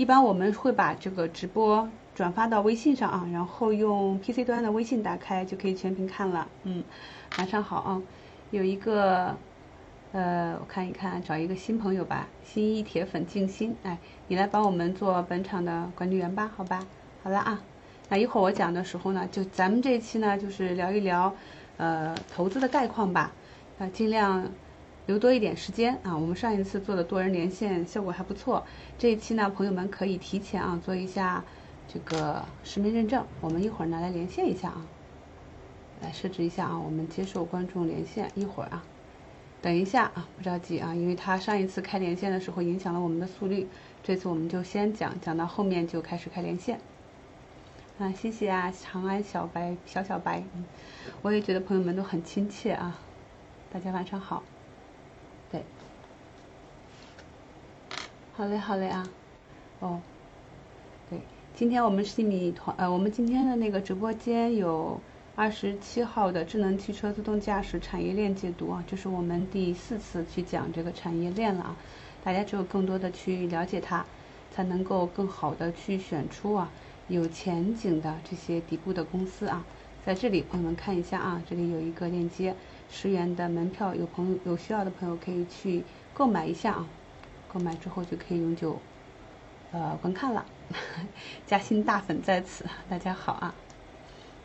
一般我们会把这个直播转发到微信上啊，然后用 PC 端的微信打开就可以全屏看了。嗯，晚上好啊，有一个，呃，我看一看，找一个新朋友吧，新一铁粉静心，哎，你来帮我们做本场的管理员吧，好吧？好了啊，那一会儿我讲的时候呢，就咱们这期呢，就是聊一聊，呃，投资的概况吧，啊，尽量。留多一点时间啊！我们上一次做的多人连线效果还不错，这一期呢，朋友们可以提前啊做一下这个实名认证。我们一会儿拿来连线一下啊，来设置一下啊，我们接受观众连线。一会儿啊，等一下啊，不着急啊，因为他上一次开连线的时候影响了我们的速率，这次我们就先讲，讲到后面就开始开连线。啊，谢谢啊，长安小白小小白，嗯，我也觉得朋友们都很亲切啊，大家晚上好。好嘞，好嘞啊，哦，对，今天我们西米团，呃，我们今天的那个直播间有二十七号的智能汽车自动驾驶产业链解读啊，这是我们第四次去讲这个产业链了啊，大家只有更多的去了解它，才能够更好的去选出啊有前景的这些底部的公司啊，在这里朋友们看一下啊，这里有一个链接，十元的门票，有朋友有需要的朋友可以去购买一下啊。购买之后就可以永久，呃，观看了。嘉兴大粉在此，大家好啊！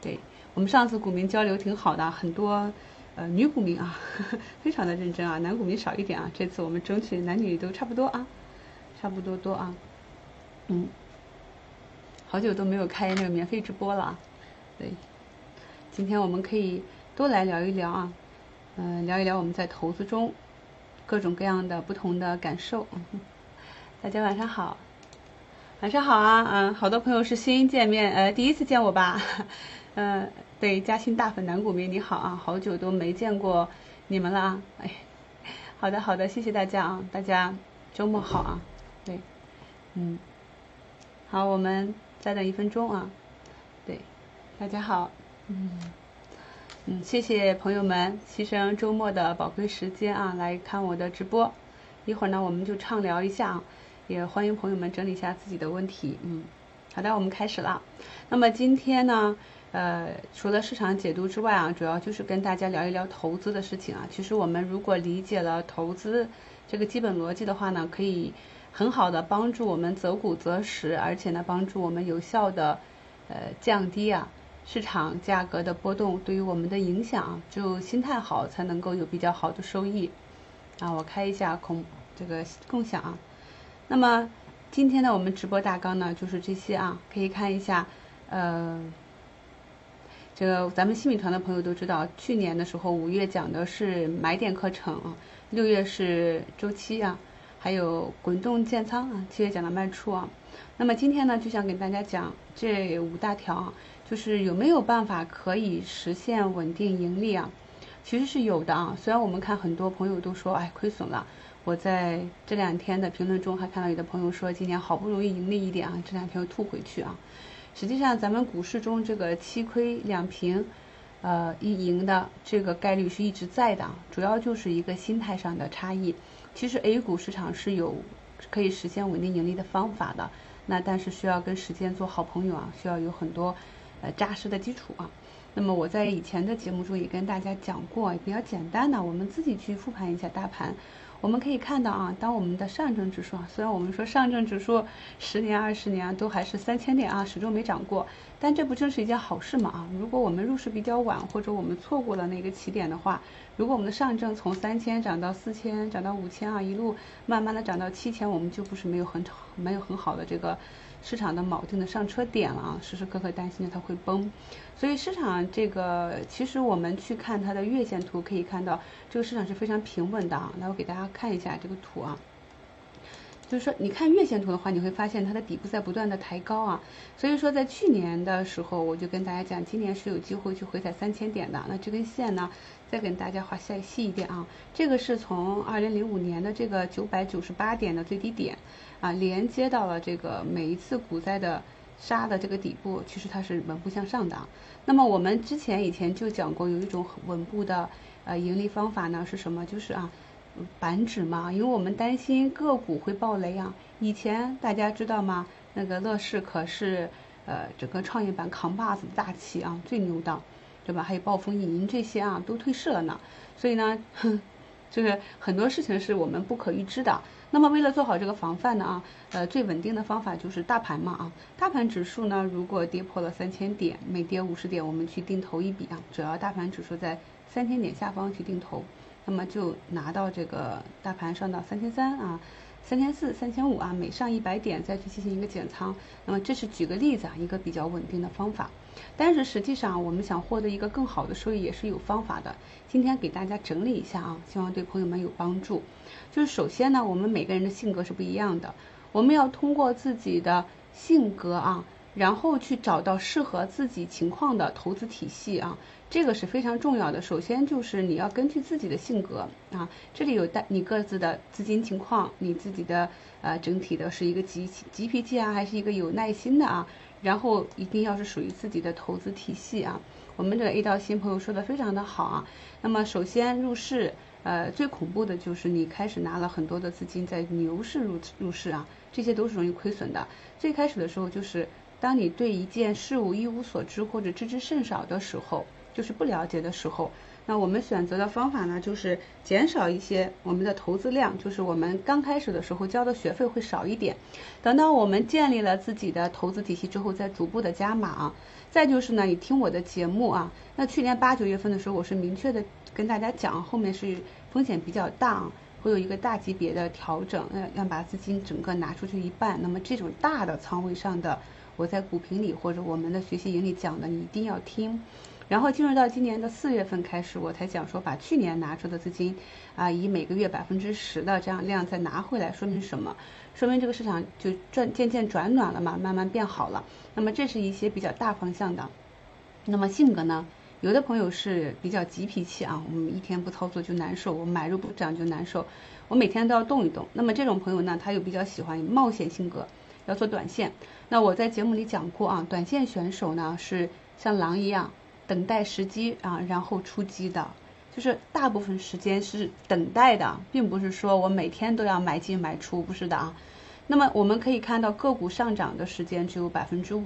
对我们上次股民交流挺好的，很多呃女股民啊，非常的认真啊，男股民少一点啊。这次我们争取男女都差不多啊，差不多多啊。嗯，好久都没有开那个免费直播了啊，对，今天我们可以多来聊一聊啊，嗯，聊一聊我们在投资中。各种各样的不同的感受，大家晚上好，晚上好啊，嗯，好多朋友是新见面，呃，第一次见我吧，嗯，对，嘉兴大粉南股民你好啊，好久都没见过你们了啊，哎，好的好的，谢谢大家啊，大家周末好啊，对，嗯，好，我们再等一分钟啊，对，大家好，嗯。嗯，谢谢朋友们牺牲周末的宝贵时间啊，来看我的直播。一会儿呢，我们就畅聊一下啊，也欢迎朋友们整理一下自己的问题。嗯，好的，我们开始了。那么今天呢，呃，除了市场解读之外啊，主要就是跟大家聊一聊投资的事情啊。其实我们如果理解了投资这个基本逻辑的话呢，可以很好的帮助我们择股择时，而且呢，帮助我们有效的呃降低啊。市场价格的波动对于我们的影响，只有心态好才能够有比较好的收益。啊，我开一下空这个共享啊。那么今天呢，我们直播大纲呢就是这些啊，可以看一下。呃，这个咱们新米团的朋友都知道，去年的时候五月讲的是买点课程啊，六月是周期啊，还有滚动建仓啊，七月讲的卖出啊。那么今天呢，就想给大家讲这五大条啊。就是有没有办法可以实现稳定盈利啊？其实是有的啊。虽然我们看很多朋友都说，哎，亏损了。我在这两天的评论中还看到有的朋友说，今年好不容易盈利一点啊，这两天又吐回去啊。实际上，咱们股市中这个七亏两平，呃，一赢的这个概率是一直在的，主要就是一个心态上的差异。其实 A 股市场是有可以实现稳定盈利的方法的，那但是需要跟时间做好朋友啊，需要有很多。呃，扎实的基础啊。那么我在以前的节目中也跟大家讲过，比较简单的，我们自己去复盘一下大盘。我们可以看到啊，当我们的上证指数啊，虽然我们说上证指数十年、二十年啊都还是三千点啊，始终没涨过，但这不正是一件好事吗？啊，如果我们入市比较晚，或者我们错过了那个起点的话，如果我们的上证从三千涨到四千，涨到五千啊，一路慢慢的涨到七千，我们就不是没有很没有很好的这个。市场的锚定的上车点了啊，时时刻刻担心着它会崩，所以市场这个其实我们去看它的月线图，可以看到这个市场是非常平稳的啊。来，我给大家看一下这个图啊。就是说，你看月线图的话，你会发现它的底部在不断的抬高啊。所以说，在去年的时候，我就跟大家讲，今年是有机会去回踩三千点的。那这根线呢，再跟大家画细细一点啊。这个是从二零零五年的这个九百九十八点的最低点啊，连接到了这个每一次股灾的杀的这个底部，其实它是稳步向上的。那么我们之前以前就讲过，有一种稳步的呃盈利方法呢是什么？就是啊。板指嘛，因为我们担心个股会爆雷啊，以前大家知道吗？那个乐视可是呃整个创业板扛把子的大旗啊，最牛的，对吧？还有暴风影音这些啊，都退市了呢。所以呢，哼，就是很多事情是我们不可预知的。那么为了做好这个防范呢啊，呃，最稳定的方法就是大盘嘛啊，大盘指数呢，如果跌破了三千点，每跌五十点，我们去定投一笔啊，只要大盘指数在三千点下方去定投，那么就拿到这个大盘上到三千三啊。三千四、三千五啊，每上一百点再去进行一个减仓，那么这是举个例子啊，一个比较稳定的方法。但是实际上，我们想获得一个更好的收益也是有方法的。今天给大家整理一下啊，希望对朋友们有帮助。就是首先呢，我们每个人的性格是不一样的，我们要通过自己的性格啊。然后去找到适合自己情况的投资体系啊，这个是非常重要的。首先就是你要根据自己的性格啊，这里有带你各自的资金情况，你自己的呃整体的是一个急急脾气啊，还是一个有耐心的啊？然后一定要是属于自己的投资体系啊。我们这个 A 到新朋友说的非常的好啊。那么首先入市，呃，最恐怖的就是你开始拿了很多的资金在牛市入入市啊，这些都是容易亏损的。最开始的时候就是。当你对一件事物一无所知或者知之甚少的时候，就是不了解的时候，那我们选择的方法呢，就是减少一些我们的投资量，就是我们刚开始的时候交的学费会少一点，等到我们建立了自己的投资体系之后，再逐步的加码。再就是呢，你听我的节目啊，那去年八九月份的时候，我是明确的跟大家讲，后面是风险比较大，啊会有一个大级别的调整，要要把资金整个拿出去一半，那么这种大的仓位上的。我在股评里或者我们的学习营里讲的，你一定要听。然后进入到今年的四月份开始，我才讲说把去年拿出的资金，啊，以每个月百分之十的这样量再拿回来，说明什么？说明这个市场就转渐渐转暖了嘛，慢慢变好了。那么这是一些比较大方向的。那么性格呢？有的朋友是比较急脾气啊，我们一天不操作就难受，我买入不涨就难受，我每天都要动一动。那么这种朋友呢，他又比较喜欢冒险性格。要做短线，那我在节目里讲过啊，短线选手呢是像狼一样等待时机啊，然后出击的，就是大部分时间是等待的，并不是说我每天都要买进买出，不是的啊。那么我们可以看到个股上涨的时间只有百分之五，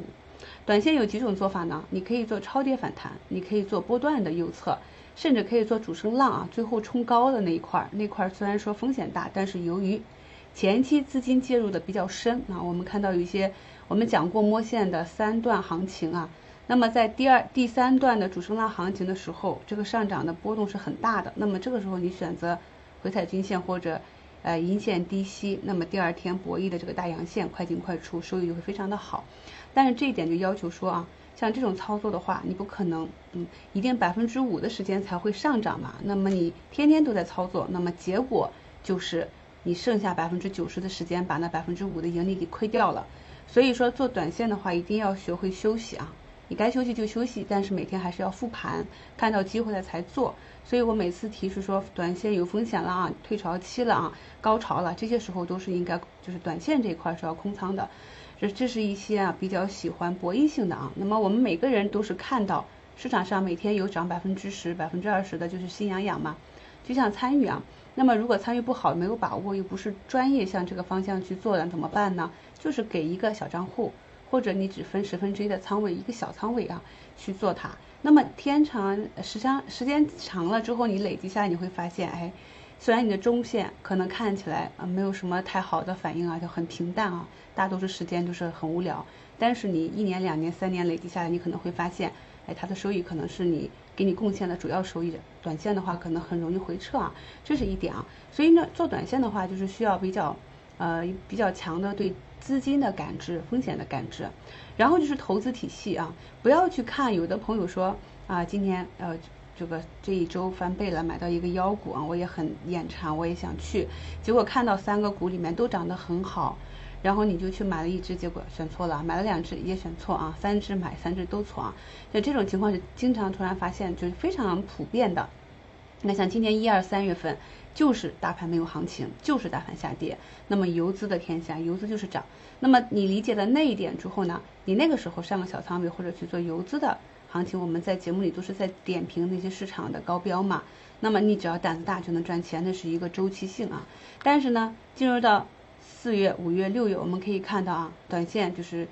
短线有几种做法呢？你可以做超跌反弹，你可以做波段的右侧，甚至可以做主升浪啊，最后冲高的那一块儿，那块儿虽然说风险大，但是由于前期资金介入的比较深啊，我们看到有一些我们讲过摸线的三段行情啊，那么在第二、第三段的主升浪行情的时候，这个上涨的波动是很大的。那么这个时候你选择回踩均线或者呃阴线低吸，那么第二天博弈的这个大阳线快进快出，收益就会非常的好。但是这一点就要求说啊，像这种操作的话，你不可能嗯一定百分之五的时间才会上涨嘛。那么你天天都在操作，那么结果就是。你剩下百分之九十的时间把那百分之五的盈利给亏掉了，所以说做短线的话一定要学会休息啊，你该休息就休息，但是每天还是要复盘，看到机会了才做。所以我每次提示说短线有风险了啊，退潮期了啊，高潮了，这些时候都是应该就是短线这一块是要空仓的。这这是一些啊比较喜欢博弈性的啊，那么我们每个人都是看到市场上每天有涨百分之十、百分之二十的，就是心痒痒嘛，就想参与啊。那么如果参与不好，没有把握，又不是专业向这个方向去做的，怎么办呢？就是给一个小账户，或者你只分十分之一的仓位，一个小仓位啊，去做它。那么天长时长时间长了之后，你累积下来，你会发现，哎，虽然你的中线可能看起来啊没有什么太好的反应啊，就很平淡啊，大多数时间就是很无聊。但是你一年、两年、三年累积下来，你可能会发现，哎，它的收益可能是你。给你贡献的主要收益，短线的话可能很容易回撤啊，这是一点啊。所以呢，做短线的话，就是需要比较，呃，比较强的对资金的感知、风险的感知。然后就是投资体系啊，不要去看有的朋友说啊，今天呃这个这一周翻倍了，买到一个妖股啊，我也很眼馋，我也想去，结果看到三个股里面都涨得很好。然后你就去买了一只，结果选错了；买了两只也选错啊，三只买三只都错啊。就这种情况是经常突然发现，就是非常普遍的。那像今年一二三月份，就是大盘没有行情，就是大盘下跌。那么游资的天下，游资就是涨。那么你理解了那一点之后呢，你那个时候上个小仓位或者去做游资的行情，我们在节目里都是在点评那些市场的高标嘛。那么你只要胆子大就能赚钱，那是一个周期性啊。但是呢，进入到四月、五月、六月，我们可以看到啊，短线就是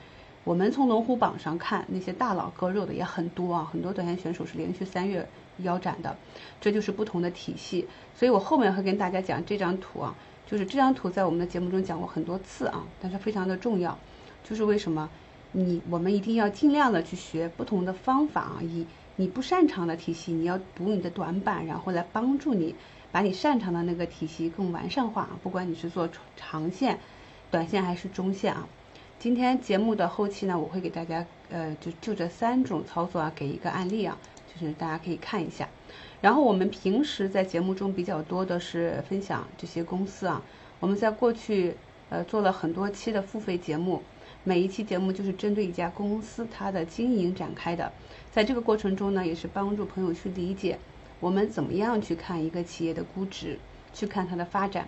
我们从龙虎榜上看，那些大佬割肉的也很多啊，很多短线选手是连续三月腰斩的，这就是不同的体系。所以我后面会跟大家讲这张图啊，就是这张图在我们的节目中讲过很多次啊，但是非常的重要，就是为什么你我们一定要尽量的去学不同的方法啊，以你不擅长的体系，你要补你的短板，然后来帮助你。把你擅长的那个体系更完善化啊，不管你是做长线、短线还是中线啊。今天节目的后期呢，我会给大家呃，就就这三种操作啊，给一个案例啊，就是大家可以看一下。然后我们平时在节目中比较多的是分享这些公司啊，我们在过去呃做了很多期的付费节目，每一期节目就是针对一家公司它的经营展开的，在这个过程中呢，也是帮助朋友去理解。我们怎么样去看一个企业的估值，去看它的发展？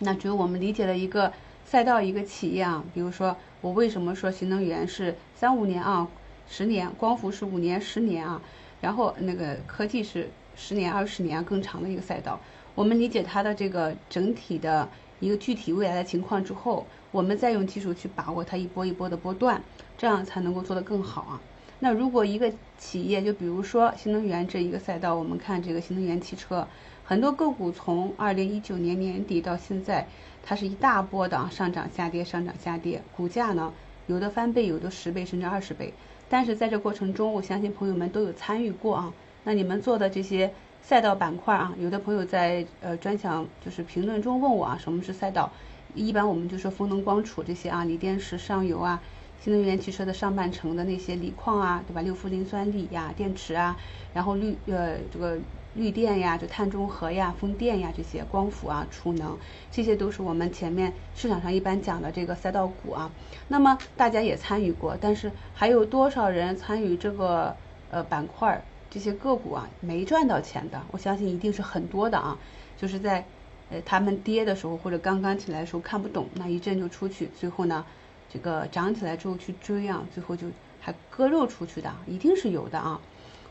那只有我们理解了一个赛道、一个企业啊。比如说，我为什么说新能源是三五年啊、十年，光伏是五年、十年啊，然后那个科技是十年、二十年更长的一个赛道。我们理解它的这个整体的一个具体未来的情况之后，我们再用技术去把握它一波一波的波段，这样才能够做得更好啊。那如果一个企业，就比如说新能源这一个赛道，我们看这个新能源汽车，很多个股从二零一九年年底到现在，它是一大波的啊上涨下跌，上涨下跌，股价呢有的翻倍，有的十倍甚至二十倍。但是在这过程中，我相信朋友们都有参与过啊。那你们做的这些赛道板块啊，有的朋友在呃专享就是评论中问我啊，什么是赛道？一般我们就说风能光储这些啊，锂电池、上游啊。新能源汽车的上半程的那些锂矿啊，对吧？六氟磷酸锂呀，电池啊，然后绿呃这个绿电呀，就碳中和呀，风电呀这些光伏啊，储能，这些都是我们前面市场上一般讲的这个赛道股啊。那么大家也参与过，但是还有多少人参与这个呃板块这些个股啊没赚到钱的？我相信一定是很多的啊。就是在呃他们跌的时候或者刚刚起来的时候看不懂，那一阵就出去，最后呢？这个涨起来之后去追啊，最后就还割肉出去的，一定是有的啊。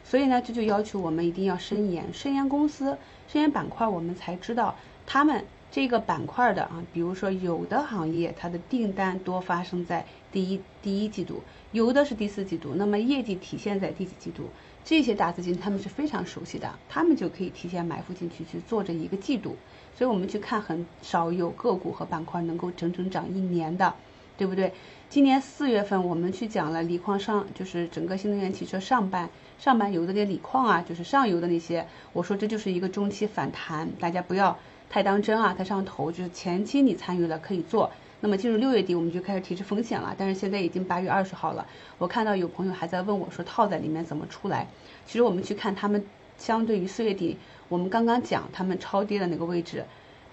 所以呢，这就要求我们一定要深研，深研公司、深研板块，我们才知道他们这个板块的啊。比如说，有的行业它的订单多发生在第一第一季度，有的是第四季度，那么业绩体现在第几季度？这些大资金他们是非常熟悉的，他们就可以提前埋伏进去去做这一个季度。所以我们去看，很少有个股和板块能够整整涨一年的。对不对？今年四月份我们去讲了锂矿上，就是整个新能源汽车上半上半游的那锂矿啊，就是上游的那些。我说这就是一个中期反弹，大家不要太当真啊，太上头。就是前期你参与了可以做，那么进入六月底我们就开始提示风险了。但是现在已经八月二十号了，我看到有朋友还在问我说套在里面怎么出来？其实我们去看他们相对于四月底我们刚刚讲他们超跌的那个位置。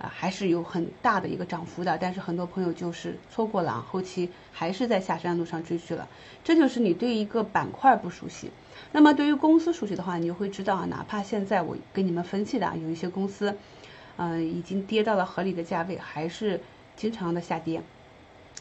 啊，还是有很大的一个涨幅的，但是很多朋友就是错过了，后期还是在下山路上追去了。这就是你对一个板块不熟悉，那么对于公司熟悉的话，你就会知道啊，哪怕现在我跟你们分析的啊有一些公司，嗯，已经跌到了合理的价位，还是经常的下跌。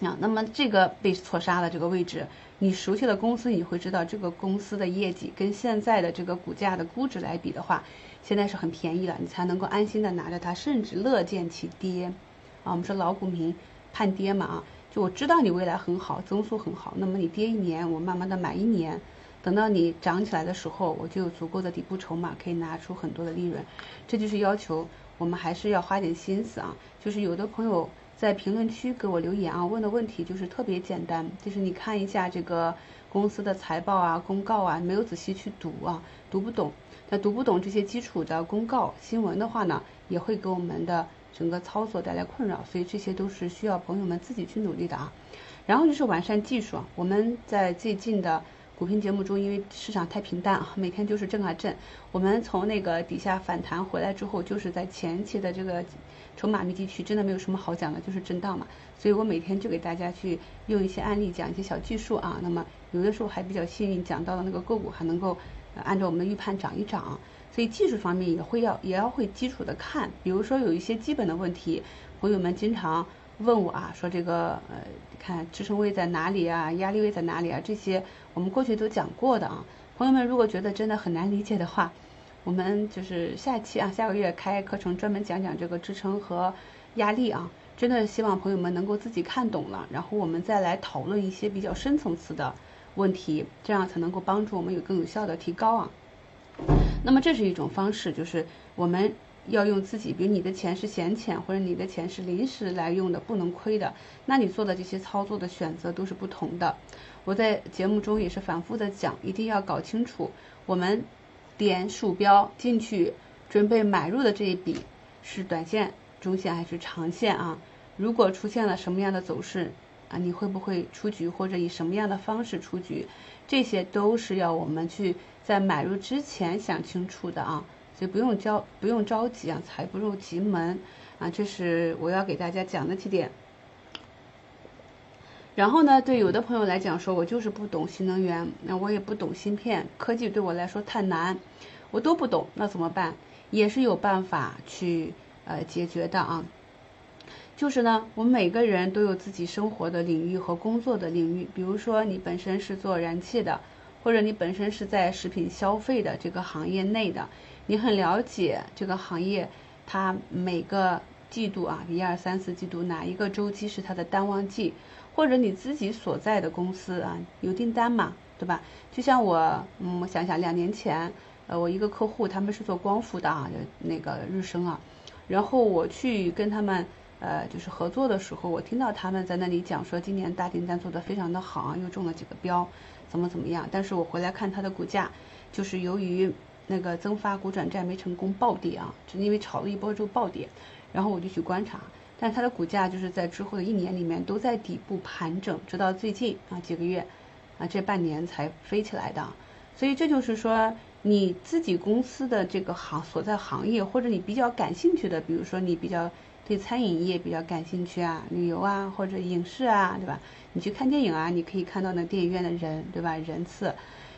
啊，那么这个被错杀的这个位置，你熟悉的公司，你会知道这个公司的业绩跟现在的这个股价的估值来比的话。现在是很便宜了，你才能够安心的拿着它，甚至乐见其跌，啊，我们说老股民盼跌嘛啊，就我知道你未来很好，增速很好，那么你跌一年，我慢慢的买一年，等到你涨起来的时候，我就有足够的底部筹码，可以拿出很多的利润，这就是要求我们还是要花点心思啊，就是有的朋友在评论区给我留言啊，问的问题就是特别简单，就是你看一下这个公司的财报啊、公告啊，没有仔细去读啊，读不懂。那读不懂这些基础的公告新闻的话呢，也会给我们的整个操作带来困扰，所以这些都是需要朋友们自己去努力的啊。然后就是完善技术啊，我们在最近的股评节目中，因为市场太平淡啊，每天就是震啊震。我们从那个底下反弹回来之后，就是在前期的这个筹码密集区，真的没有什么好讲的，就是震荡嘛。所以我每天就给大家去用一些案例讲一些小技术啊。那么有的时候还比较幸运，讲到了那个个股还能够。按照我们的预判涨一涨，所以技术方面也会要也要会基础的看，比如说有一些基本的问题，朋友们经常问我啊，说这个呃，看支撑位在哪里啊，压力位在哪里啊，这些我们过去都讲过的啊。朋友们如果觉得真的很难理解的话，我们就是下期啊，下个月开课程专门讲讲这个支撑和压力啊。真的希望朋友们能够自己看懂了，然后我们再来讨论一些比较深层次的问题，这样才能够帮助我们有更有效的提高啊。那么这是一种方式，就是我们要用自己，比如你的钱是闲钱，或者你的钱是临时来用的，不能亏的，那你做的这些操作的选择都是不同的。我在节目中也是反复的讲，一定要搞清楚，我们点鼠标进去准备买入的这一笔是短线、中线还是长线啊？如果出现了什么样的走势啊，你会不会出局，或者以什么样的方式出局？这些都是要我们去在买入之前想清楚的啊，所以不用焦不用着急啊，财不入急门啊，这是我要给大家讲的几点。然后呢，对有的朋友来讲，说我就是不懂新能源，那我也不懂芯片科技，对我来说太难，我都不懂，那怎么办？也是有办法去呃解决的啊。就是呢，我们每个人都有自己生活的领域和工作的领域，比如说你本身是做燃气的，或者你本身是在食品消费的这个行业内的，你很了解这个行业，它每个季度啊，一二三四季度哪一个周期是它的淡旺季。或者你自己所在的公司啊，有订单嘛，对吧？就像我，嗯，我想想，两年前，呃，我一个客户他们是做光伏的啊，那个日升啊，然后我去跟他们，呃，就是合作的时候，我听到他们在那里讲说，今年大订单做得非常的好啊，又中了几个标，怎么怎么样？但是我回来看它的股价，就是由于那个增发股转债没成功暴跌啊，就因为炒了一波之后暴跌，然后我就去观察。但它的股价就是在之后的一年里面都在底部盘整，直到最近啊几个月，啊这半年才飞起来的。所以这就是说，你自己公司的这个行所在行业，或者你比较感兴趣的，比如说你比较对餐饮业比较感兴趣啊，旅游啊或者影视啊，对吧？你去看电影啊，你可以看到那电影院的人，对吧？人次，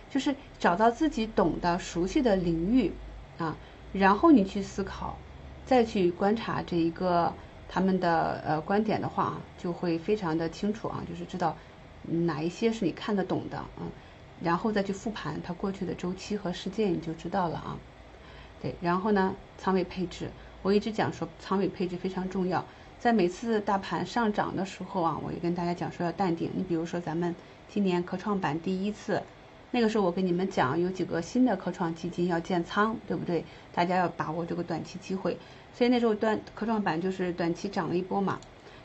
就是找到自己懂的、熟悉的领域啊，然后你去思考，再去观察这一个。他们的呃观点的话啊，就会非常的清楚啊，就是知道哪一些是你看得懂的啊，然后再去复盘它过去的周期和事件，你就知道了啊。对，然后呢，仓位配置，我一直讲说仓位配置非常重要，在每次大盘上涨的时候啊，我也跟大家讲说要淡定。你比如说咱们今年科创板第一次，那个时候我跟你们讲有几个新的科创基金要建仓，对不对？大家要把握这个短期机会。所以那时候短科创板就是短期涨了一波嘛，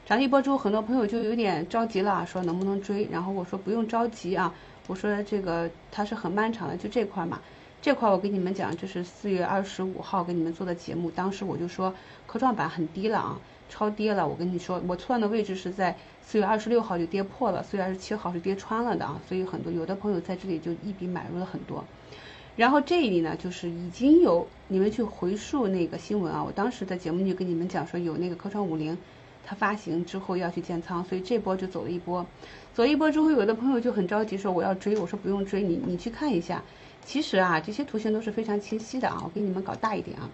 涨了一波之后，很多朋友就有点着急了，说能不能追？然后我说不用着急啊，我说这个它是很漫长的，就这块嘛，这块我跟你们讲，就是四月二十五号给你们做的节目，当时我就说科创板很低了啊，超跌了。我跟你说，我错的位置是在四月二十六号就跌破了，四月二十七号是跌穿了的啊，所以很多有的朋友在这里就一笔买入了很多。然后这里呢，就是已经有你们去回溯那个新闻啊，我当时的节目就跟你们讲说，有那个科创五零，它发行之后要去建仓，所以这波就走了一波，走一波之后，有的朋友就很着急说我要追，我说不用追，你你去看一下，其实啊，这些图形都是非常清晰的啊，我给你们搞大一点啊，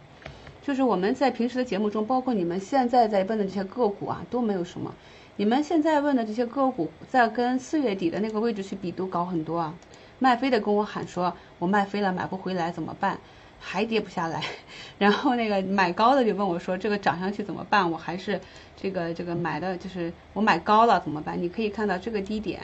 就是我们在平时的节目中，包括你们现在在问的这些个股啊，都没有什么，你们现在问的这些个股，在跟四月底的那个位置去比，都高很多啊。卖飞的跟我喊说：“我卖飞了，买不回来怎么办？还跌不下来。”然后那个买高的就问我说：“这个涨上去怎么办？我还是这个这个买的，就是我买高了怎么办？”你可以看到这个低点，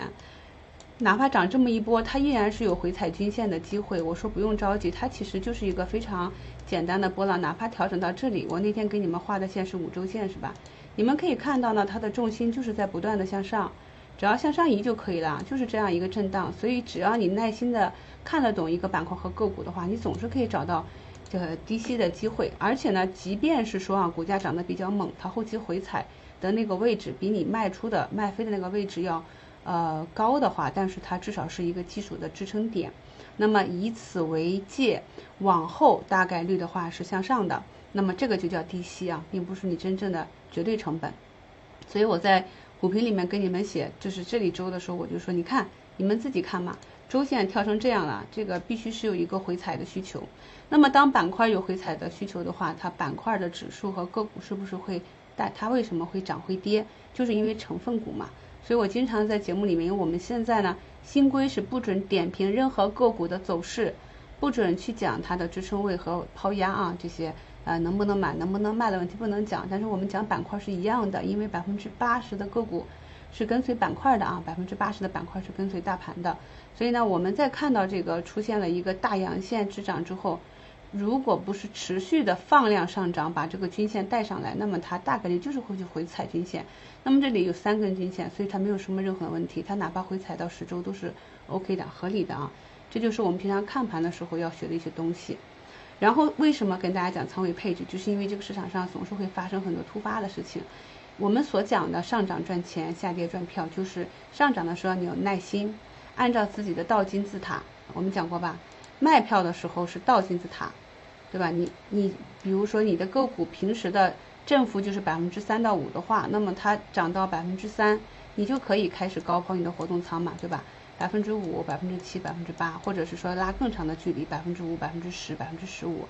哪怕涨这么一波，它依然是有回踩均线的机会。我说不用着急，它其实就是一个非常简单的波浪，哪怕调整到这里，我那天给你们画的线是五周线，是吧？你们可以看到呢，它的重心就是在不断的向上。只要向上移就可以了，就是这样一个震荡。所以只要你耐心的看得懂一个板块和个股的话，你总是可以找到这个低吸的机会。而且呢，即便是说啊，股价涨得比较猛，它后期回踩的那个位置比你卖出的卖飞的那个位置要呃高的话，但是它至少是一个基础的支撑点。那么以此为界，往后大概率的话是向上的。那么这个就叫低吸啊，并不是你真正的绝对成本。所以我在。股评里面跟你们写，就是这里周的时候，我就说，你看，你们自己看嘛，周线跳成这样了，这个必须是有一个回踩的需求。那么当板块有回踩的需求的话，它板块的指数和个股是不是会带？它为什么会涨会跌？就是因为成分股嘛。所以我经常在节目里面，因为我们现在呢，新规是不准点评任何个股的走势，不准去讲它的支撑位和抛压啊这些。呃，能不能买，能不能卖的问题不能讲，但是我们讲板块是一样的，因为百分之八十的个股是跟随板块的啊，百分之八十的板块是跟随大盘的，所以呢，我们在看到这个出现了一个大阳线滞涨之后，如果不是持续的放量上涨，把这个均线带上来，那么它大概率就是会去回踩均线。那么这里有三根均线，所以它没有什么任何问题，它哪怕回踩到十周都是 OK 的，合理的啊。这就是我们平常看盘的时候要学的一些东西。然后为什么跟大家讲仓位配置？就是因为这个市场上总是会发生很多突发的事情。我们所讲的上涨赚钱，下跌赚票，就是上涨的时候你有耐心，按照自己的倒金字塔，我们讲过吧？卖票的时候是倒金字塔，对吧？你你比如说你的个股平时的振幅就是百分之三到五的话，那么它涨到百分之三，你就可以开始高抛你的活动仓嘛，对吧？百分之五、百分之七、百分之八，或者是说拉更长的距离，百分之五、百分之十、百分之十五，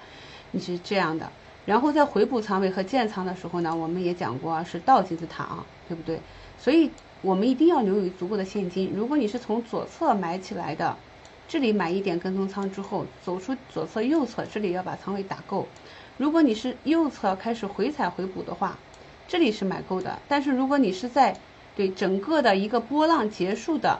你是这样的。然后在回补仓位和建仓的时候呢，我们也讲过是倒金字塔啊，对不对？所以我们一定要留有足够的现金。如果你是从左侧买起来的，这里买一点跟踪仓之后，走出左侧右侧，这里要把仓位打够。如果你是右侧开始回踩回补的话，这里是买够的。但是如果你是在对整个的一个波浪结束的。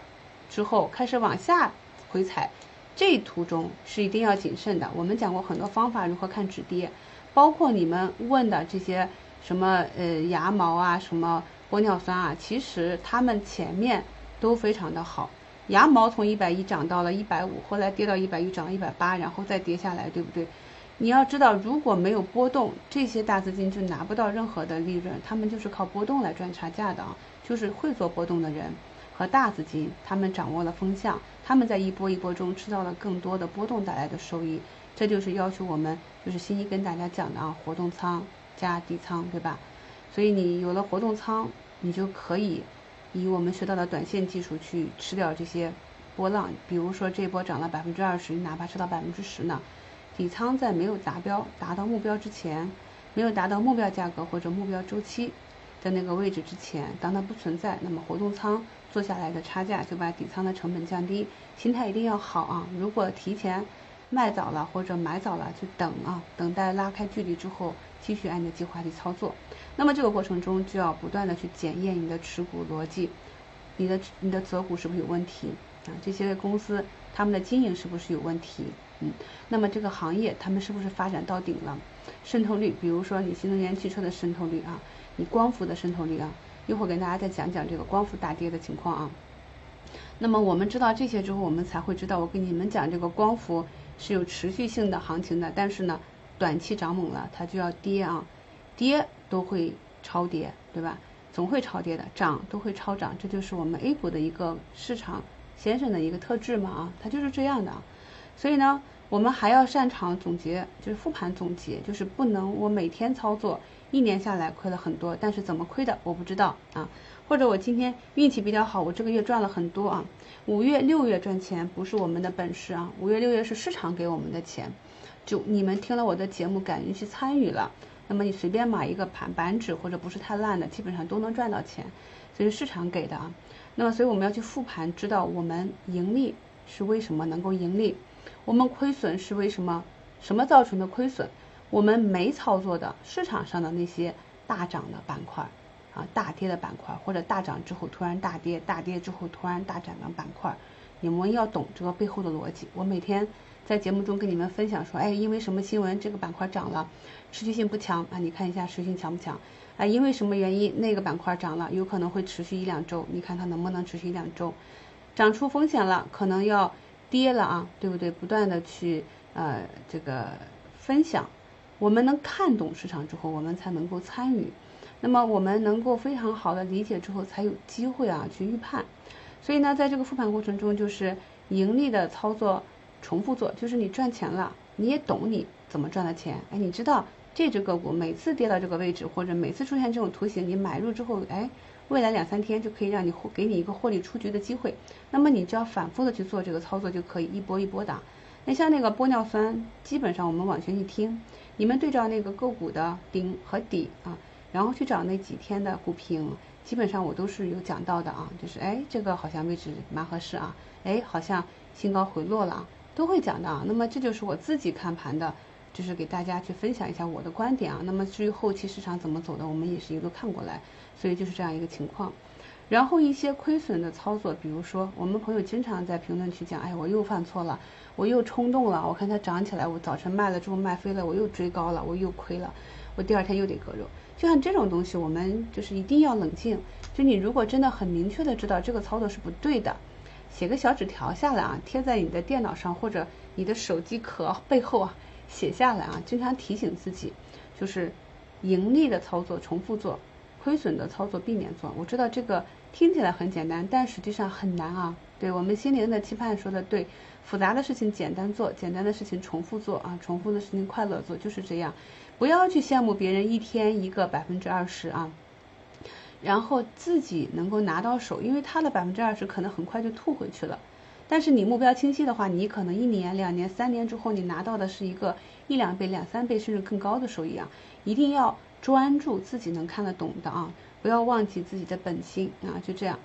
之后开始往下回踩，这途中是一定要谨慎的。我们讲过很多方法如何看止跌，包括你们问的这些什么呃牙毛啊，什么玻尿酸啊，其实他们前面都非常的好。牙毛从一百一涨到了一百五，后来跌到一百一涨到一百八，然后再跌下来，对不对？你要知道，如果没有波动，这些大资金就拿不到任何的利润，他们就是靠波动来赚差价的啊，就是会做波动的人。和大资金，他们掌握了风向，他们在一波一波中吃到了更多的波动带来的收益，这就是要求我们，就是新一跟大家讲的啊，活动仓加底仓，对吧？所以你有了活动仓，你就可以以我们学到的短线技术去吃掉这些波浪。比如说这波涨了百分之二十，你哪怕吃到百分之十呢？底仓在没有达标、达到目标之前，没有达到目标价格或者目标周期的那个位置之前，当它不存在，那么活动仓。做下来的差价就把底仓的成本降低，心态一定要好啊！如果提前卖早了或者买早了，就等啊，等待拉开距离之后，继续按照计划去操作。那么这个过程中就要不断的去检验你的持股逻辑，你的你的择股是不是有问题啊？这些公司他们的经营是不是有问题？嗯，那么这个行业他们是不是发展到顶了？渗透率，比如说你新能源汽车的渗透率啊，你光伏的渗透率啊。一会儿跟大家再讲讲这个光伏大跌的情况啊。那么我们知道这些之后，我们才会知道，我跟你们讲这个光伏是有持续性的行情的，但是呢，短期涨猛了，它就要跌啊，跌都会超跌，对吧？总会超跌的，涨都会超涨，这就是我们 A 股的一个市场先生的一个特质嘛啊，它就是这样的啊。所以呢，我们还要擅长总结，就是复盘总结，就是不能我每天操作。一年下来亏了很多，但是怎么亏的我不知道啊。或者我今天运气比较好，我这个月赚了很多啊。五月、六月赚钱不是我们的本事啊，五月、六月是市场给我们的钱。就你们听了我的节目，敢于去参与了，那么你随便买一个盘板纸或者不是太烂的，基本上都能赚到钱，这是市场给的啊。那么所以我们要去复盘，知道我们盈利是为什么能够盈利，我们亏损是为什么，什么造成的亏损。我们没操作的市场上的那些大涨的板块，啊，大跌的板块，或者大涨之后突然大跌，大跌之后突然大涨的板块，你们要懂这个背后的逻辑。我每天在节目中跟你们分享说，哎，因为什么新闻这个板块涨了，持续性不强啊？你看一下持续性强不强？啊，因为什么原因那个板块涨了，有可能会持续一两周，你看它能不能持续一两周？涨出风险了，可能要跌了啊，对不对？不断的去呃这个分享。我们能看懂市场之后，我们才能够参与。那么我们能够非常好的理解之后，才有机会啊去预判。所以呢，在这个复盘过程中，就是盈利的操作重复做，就是你赚钱了，你也懂你怎么赚的钱。哎，你知道这只个股每次跌到这个位置，或者每次出现这种图形，你买入之后，哎，未来两三天就可以让你获给你一个获利出局的机会。那么你只要反复的去做这个操作，就可以一波一波的。那像那个玻尿酸，基本上我们往前一听。你们对照那个个股的顶和底啊，然后去找那几天的股评，基本上我都是有讲到的啊，就是哎，这个好像位置蛮合适啊，哎，好像新高回落了，都会讲的啊。那么这就是我自己看盘的就是给大家去分享一下我的观点啊。那么至于后期市场怎么走的，我们也是一路看过来，所以就是这样一个情况。然后一些亏损的操作，比如说我们朋友经常在评论区讲，哎，我又犯错了，我又冲动了，我看它涨起来，我早晨卖了之后卖飞了，我又追高了，我又亏了，我第二天又得割肉。就像这种东西，我们就是一定要冷静。就你如果真的很明确的知道这个操作是不对的，写个小纸条下来啊，贴在你的电脑上或者你的手机壳背后啊，写下来啊，经常提醒自己，就是盈利的操作重复做，亏损的操作避免做。我知道这个。听起来很简单，但实际上很难啊！对我们心灵的期盼说的对，复杂的事情简单做，简单的事情重复做啊，重复的事情快乐做，就是这样。不要去羡慕别人一天一个百分之二十啊，然后自己能够拿到手，因为他的百分之二十可能很快就吐回去了。但是你目标清晰的话，你可能一年、两年、三年之后，你拿到的是一个一两倍、两三倍甚至更高的收益啊！一定要专注自己能看得懂的啊。不要忘记自己的本心啊，就这样，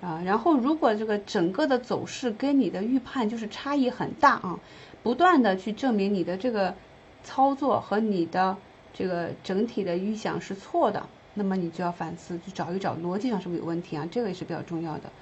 啊，然后如果这个整个的走势跟你的预判就是差异很大啊，不断的去证明你的这个操作和你的这个整体的预想是错的，那么你就要反思，去找一找逻辑上是不是有问题啊，这个也是比较重要的。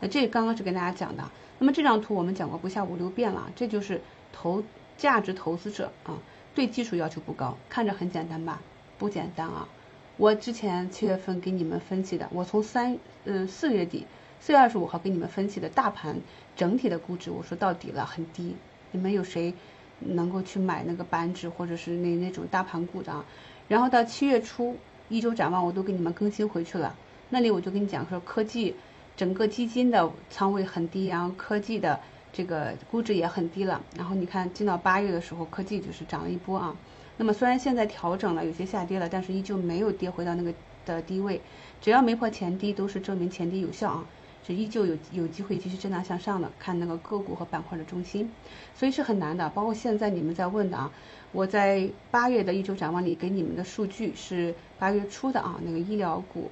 那这刚刚是跟大家讲的，那么这张图我们讲过不下五六遍了，这就是投价值投资者啊，对技术要求不高，看着很简单吧？不简单啊。我之前七月份给你们分析的，我从三嗯四月底四月二十五号给你们分析的大盘整体的估值，我说到底了很低，你们有谁能够去买那个板指或者是那那种大盘股的？啊？然后到七月初一周展望我都给你们更新回去了，那里我就跟你讲说科技整个基金的仓位很低，然后科技的这个估值也很低了，然后你看进到八月的时候，科技就是涨了一波啊。那么虽然现在调整了，有些下跌了，但是依旧没有跌回到那个的低位。只要没破前低，都是证明前低有效啊，是依旧有有机会继续震荡向上的。看那个个股和板块的中心，所以是很难的。包括现在你们在问的啊，我在八月的一周展望里给你们的数据是八月初的啊，那个医疗股，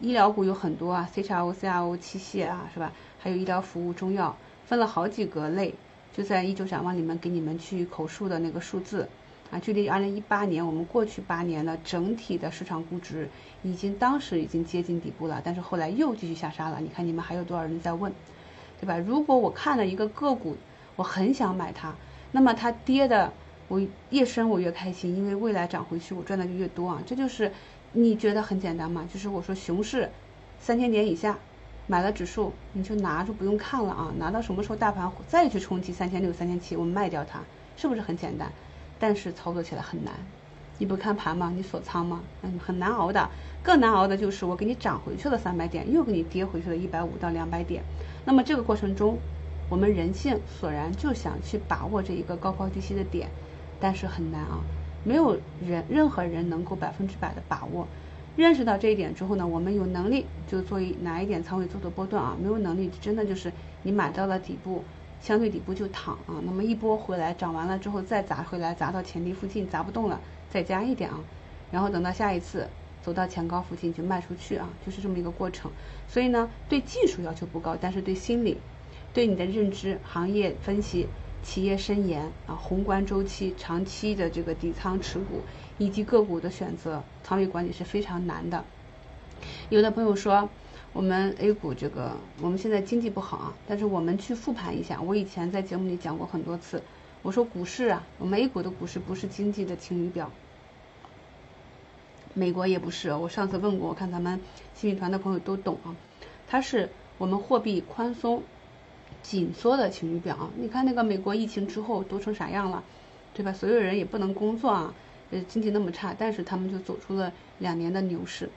医疗股有很多啊，CRO、CRO 器械啊，是吧？还有医疗服务、中药，分了好几个类，就在一周展望里面给你们去口述的那个数字。啊，距离二零一八年，我们过去八年的整体的市场估值已经当时已经接近底部了，但是后来又继续下杀了。你看你们还有多少人在问，对吧？如果我看了一个个股，我很想买它，那么它跌的我越深我越开心，因为未来涨回去我赚的就越多啊。这就是你觉得很简单吗？就是我说熊市三千点以下买了指数，你就拿着不用看了啊，拿到什么时候大盘再去冲击三千六三千七，我们卖掉它，是不是很简单？但是操作起来很难，你不看盘吗？你锁仓吗？嗯，很难熬的。更难熬的就是我给你涨回去了三百点，又给你跌回去了一百五到两百点。那么这个过程中，我们人性索然就想去把握这一个高高低低的点，但是很难啊。没有人任何人能够百分之百的把握。认识到这一点之后呢，我们有能力就做一拿一点仓位做做波段啊。没有能力，真的就是你买到了底部。相对底部就躺啊，那么一波回来涨完了之后再砸回来，砸到前低附近砸不动了，再加一点啊，然后等到下一次走到前高附近就卖出去啊，就是这么一个过程。所以呢，对技术要求不高，但是对心理、对你的认知、行业分析、企业深研啊、宏观周期、长期的这个底仓持股以及个股的选择、仓位管理是非常难的。有的朋友说。我们 A 股这个，我们现在经济不好啊，但是我们去复盘一下，我以前在节目里讲过很多次，我说股市啊，我们 A 股的股市不是经济的晴雨表，美国也不是，我上次问过，我看咱们新米团的朋友都懂啊，它是我们货币宽松紧缩的晴雨表，你看那个美国疫情之后都成啥样了，对吧？所有人也不能工作啊，呃，经济那么差，但是他们就走出了两年的牛市。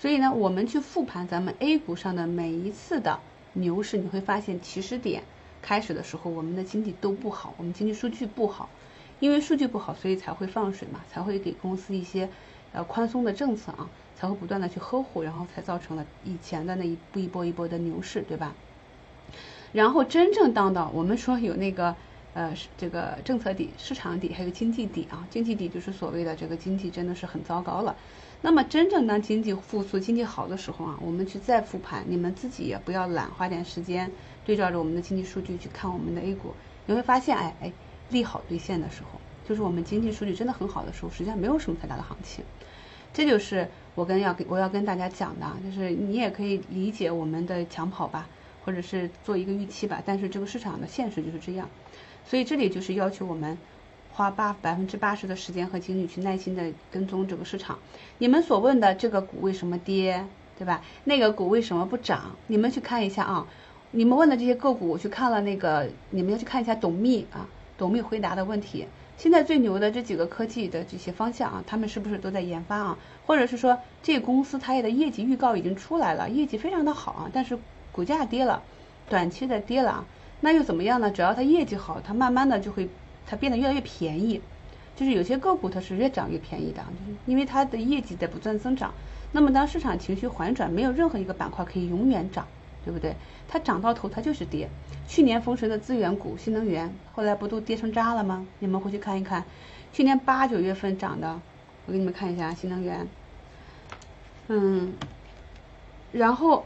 所以呢，我们去复盘咱们 A 股上的每一次的牛市，你会发现起始点开始的时候，我们的经济都不好，我们经济数据不好，因为数据不好，所以才会放水嘛，才会给公司一些呃宽松的政策啊，才会不断的去呵护，然后才造成了以前的那一步一波一波的牛市，对吧？然后真正当到我们说有那个呃这个政策底、市场底，还有经济底啊，经济底就是所谓的这个经济真的是很糟糕了。那么真正当经济复苏、经济好的时候啊，我们去再复盘，你们自己也不要懒，花点时间对照着我们的经济数据去看我们的 A 股，你会发现，哎哎，利好兑现的时候，就是我们经济数据真的很好的时候，实际上没有什么太大的行情。这就是我跟要跟我要跟大家讲的，就是你也可以理解我们的抢跑吧，或者是做一个预期吧。但是这个市场的现实就是这样，所以这里就是要求我们花八百分之八十的时间和精力去耐心的跟踪这个市场。你们所问的这个股为什么跌，对吧？那个股为什么不涨？你们去看一下啊。你们问的这些个股，我去看了那个，你们要去看一下董秘啊，董秘回答的问题。现在最牛的这几个科技的这些方向啊，他们是不是都在研发啊？或者是说这公司它的业绩预告已经出来了，业绩非常的好啊，但是股价跌了，短期的跌了啊，那又怎么样呢？只要它业绩好，它慢慢的就会它变得越来越便宜，就是有些个股它是越涨越便宜的，就是因为它的业绩在不断增长。那么当市场情绪缓转，没有任何一个板块可以永远涨，对不对？它涨到头它就是跌。去年封神的资源股、新能源，后来不都跌成渣了吗？你们回去看一看，去年八九月份涨的，我给你们看一下新能源，嗯，然后，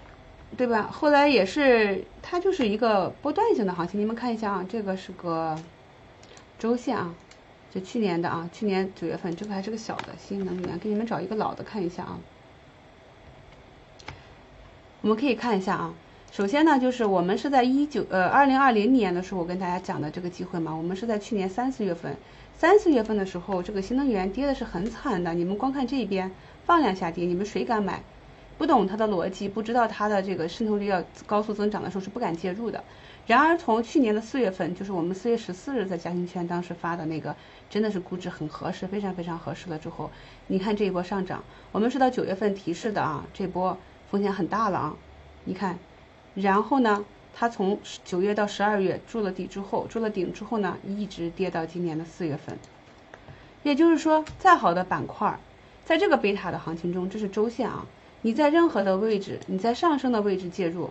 对吧？后来也是，它就是一个波段性的行情。你们看一下啊，这个是个周线啊，就去年的啊，去年九月份，这个还是个小的新能源，给你们找一个老的看一下啊，我们可以看一下啊。首先呢，就是我们是在一九呃二零二零年的时候，我跟大家讲的这个机会嘛，我们是在去年三四月份，三四月份的时候，这个新能源跌的是很惨的。你们光看这边放量下跌，你们谁敢买？不懂它的逻辑，不知道它的这个渗透率要高速增长的时候是不敢介入的。然而从去年的四月份，就是我们四月十四日在嘉兴圈当时发的那个，真的是估值很合适，非常非常合适了之后，你看这一波上涨，我们是到九月份提示的啊，这波风险很大了啊，你看。然后呢，它从九月到十二月筑了底之后，筑了顶之后呢，一直跌到今年的四月份。也就是说，再好的板块，在这个贝塔的行情中，这是周线啊，你在任何的位置，你在上升的位置介入，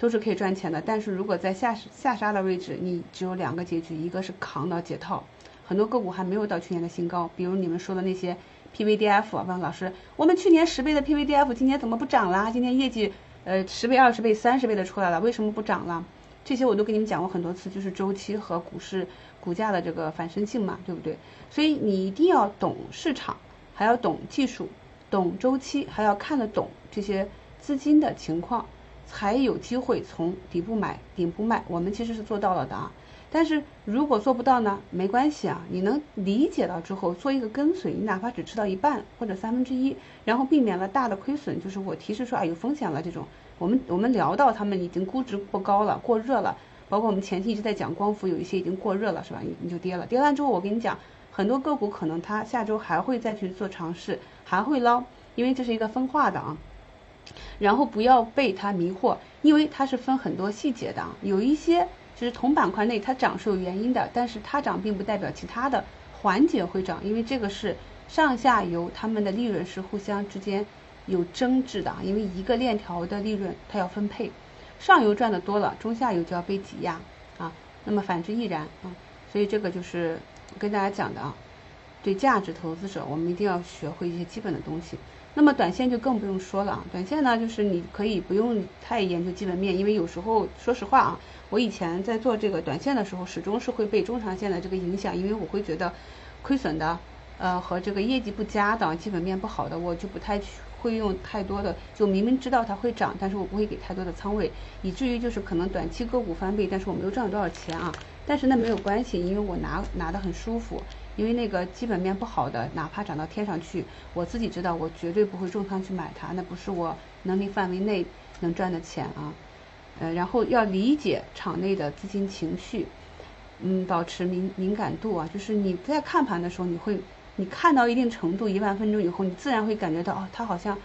都是可以赚钱的。但是如果在下下杀的位置，你只有两个结局，一个是扛到解套，很多个股还没有到去年的新高，比如你们说的那些 PVDF，问老师，我们去年十倍的 PVDF 今年怎么不涨啦？今年业绩？呃，十倍、二十倍、三十倍的出来了，为什么不涨了？这些我都跟你们讲过很多次，就是周期和股市股价的这个反身性嘛，对不对？所以你一定要懂市场，还要懂技术，懂周期，还要看得懂这些资金的情况，才有机会从底部买，顶部卖。我们其实是做到了的啊。但是如果做不到呢，没关系啊，你能理解到之后做一个跟随，你哪怕只吃到一半或者三分之一，然后避免了大的亏损，就是我提示说啊有风险了这种。我们我们聊到他们已经估值过高了，过热了，包括我们前期一直在讲光伏有一些已经过热了，是吧？你你就跌了，跌完之后我跟你讲，很多个股可能它下周还会再去做尝试，还会捞，因为这是一个分化的啊。然后不要被它迷惑，因为它是分很多细节的啊，有一些。就是同板块内它涨是有原因的，但是它涨并不代表其他的环节会涨，因为这个是上下游他们的利润是互相之间有争执的，因为一个链条的利润它要分配，上游赚的多了，中下游就要被挤压啊，那么反之亦然啊，所以这个就是跟大家讲的啊，对价值投资者，我们一定要学会一些基本的东西。那么短线就更不用说了啊，短线呢就是你可以不用太研究基本面，因为有时候说实话啊，我以前在做这个短线的时候，始终是会被中长线的这个影响，因为我会觉得亏损的，呃和这个业绩不佳的、基本面不好的，我就不太去会用太多的，就明明知道它会涨，但是我不会给太多的仓位，以至于就是可能短期个股翻倍，但是我没有赚多少钱啊，但是那没有关系，因为我拿拿的很舒服。因为那个基本面不好的，哪怕涨到天上去，我自己知道，我绝对不会重仓去买它，那不是我能力范围内能赚的钱啊。呃，然后要理解场内的资金情绪，嗯，保持敏敏感度啊，就是你在看盘的时候，你会，你看到一定程度一万分钟以后，你自然会感觉到，哦，它好像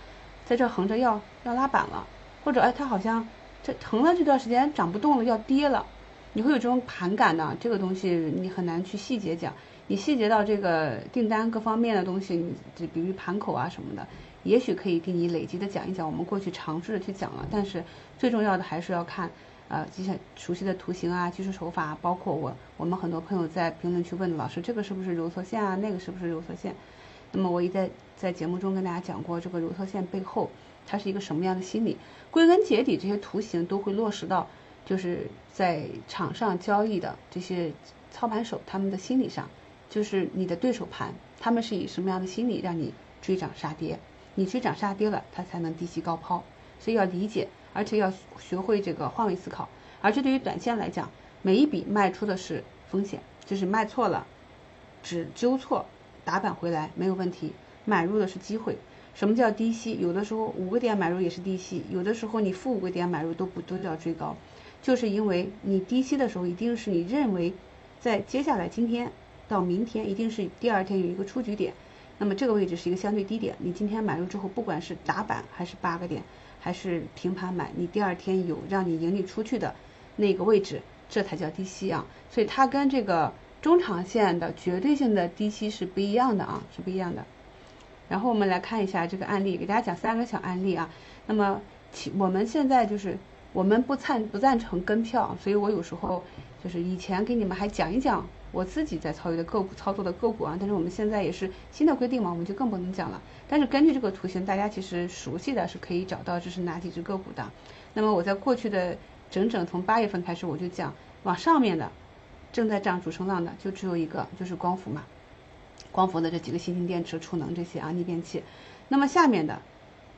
在这横着要要拉板了，或者哎，它好像这横了这段时间涨不动了，要跌了，你会有这种盘感的，这个东西你很难去细节讲。你细节到这个订单各方面的东西，你就比如盘口啊什么的，也许可以给你累积的讲一讲。我们过去尝试着去讲了，但是最重要的还是要看，呃，这些熟悉的图形啊、技术手法，包括我我们很多朋友在评论区问老师，这个是不是揉搓线啊？那个是不是揉搓线？那么我也在在节目中跟大家讲过，这个揉搓线背后它是一个什么样的心理？归根结底，这些图形都会落实到就是在场上交易的这些操盘手他们的心理上。就是你的对手盘，他们是以什么样的心理让你追涨杀跌？你追涨杀跌了，他才能低吸高抛。所以要理解，而且要学会这个换位思考。而且对于短线来讲，每一笔卖出的是风险，就是卖错了，只纠错打板回来没有问题；买入的是机会。什么叫低吸？有的时候五个点买入也是低吸，有的时候你负五个点买入都不都叫追高，就是因为你低吸的时候，一定是你认为在接下来今天到明天一定是第二天有一个出局点，那么这个位置是一个相对低点，你今天买入之后，不管是打板还是八个点，还是平盘买，你第二天有让你盈利出去的那个位置，这才叫低吸啊。所以它跟这个中长线的绝对性的低吸是不一样的啊，是不一样的。然后我们来看一下这个案例，给大家讲三个小案例啊。那么，其我们现在就是我们不赞不赞成跟票，所以我有时候就是以前给你们还讲一讲我自己在操作的个股操作的个股啊。但是我们现在也是新的规定嘛，我们就更不能讲了。但是根据这个图形，大家其实熟悉的是可以找到这是哪几只个股的。那么我在过去的整整从八月份开始，我就讲往上面的正在涨主升浪的就只有一个，就是光伏嘛。光伏的这几个新型电池、储能这些啊逆变器，那么下面的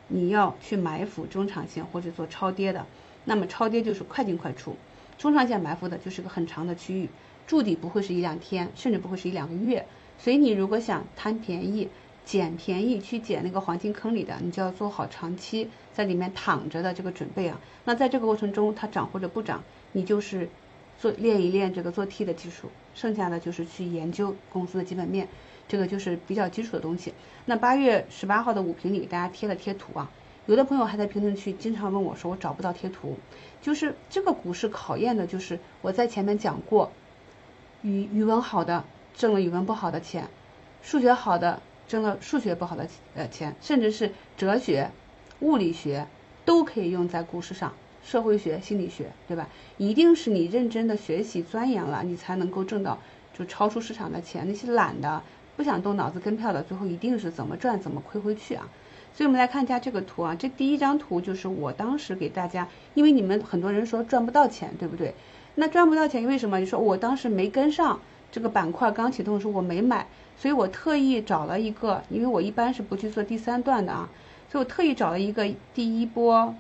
你要去埋伏中长线或者做超跌的，那么超跌就是快进快出，中长线埋伏的就是个很长的区域，筑底不会是一两天，甚至不会是一两个月，所以你如果想贪便宜、捡便宜去捡那个黄金坑里的，你就要做好长期在里面躺着的这个准备啊。那在这个过程中它涨或者不涨，你就是做练一练这个做 T 的技术，剩下的就是去研究公司的基本面。这个就是比较基础的东西。那八月十八号的五评里给大家贴了贴图啊，有的朋友还在评论区经常问我说我找不到贴图，就是这个股市考验的就是我在前面讲过，语语文好的挣了语文不好的钱，数学好的挣了数学不好的呃钱，甚至是哲学、物理学都可以用在股市上，社会学、心理学，对吧？一定是你认真的学习钻研了，你才能够挣到就超出市场的钱。那些懒的。不想动脑子跟票的，最后一定是怎么赚怎么亏回去啊！所以我们来看一下这个图啊，这第一张图就是我当时给大家，因为你们很多人说赚不到钱，对不对？那赚不到钱，因为什么？就说我当时没跟上这个板块刚启动的时候我没买，所以我特意找了一个，因为我一般是不去做第三段的啊，所以我特意找了一个第一波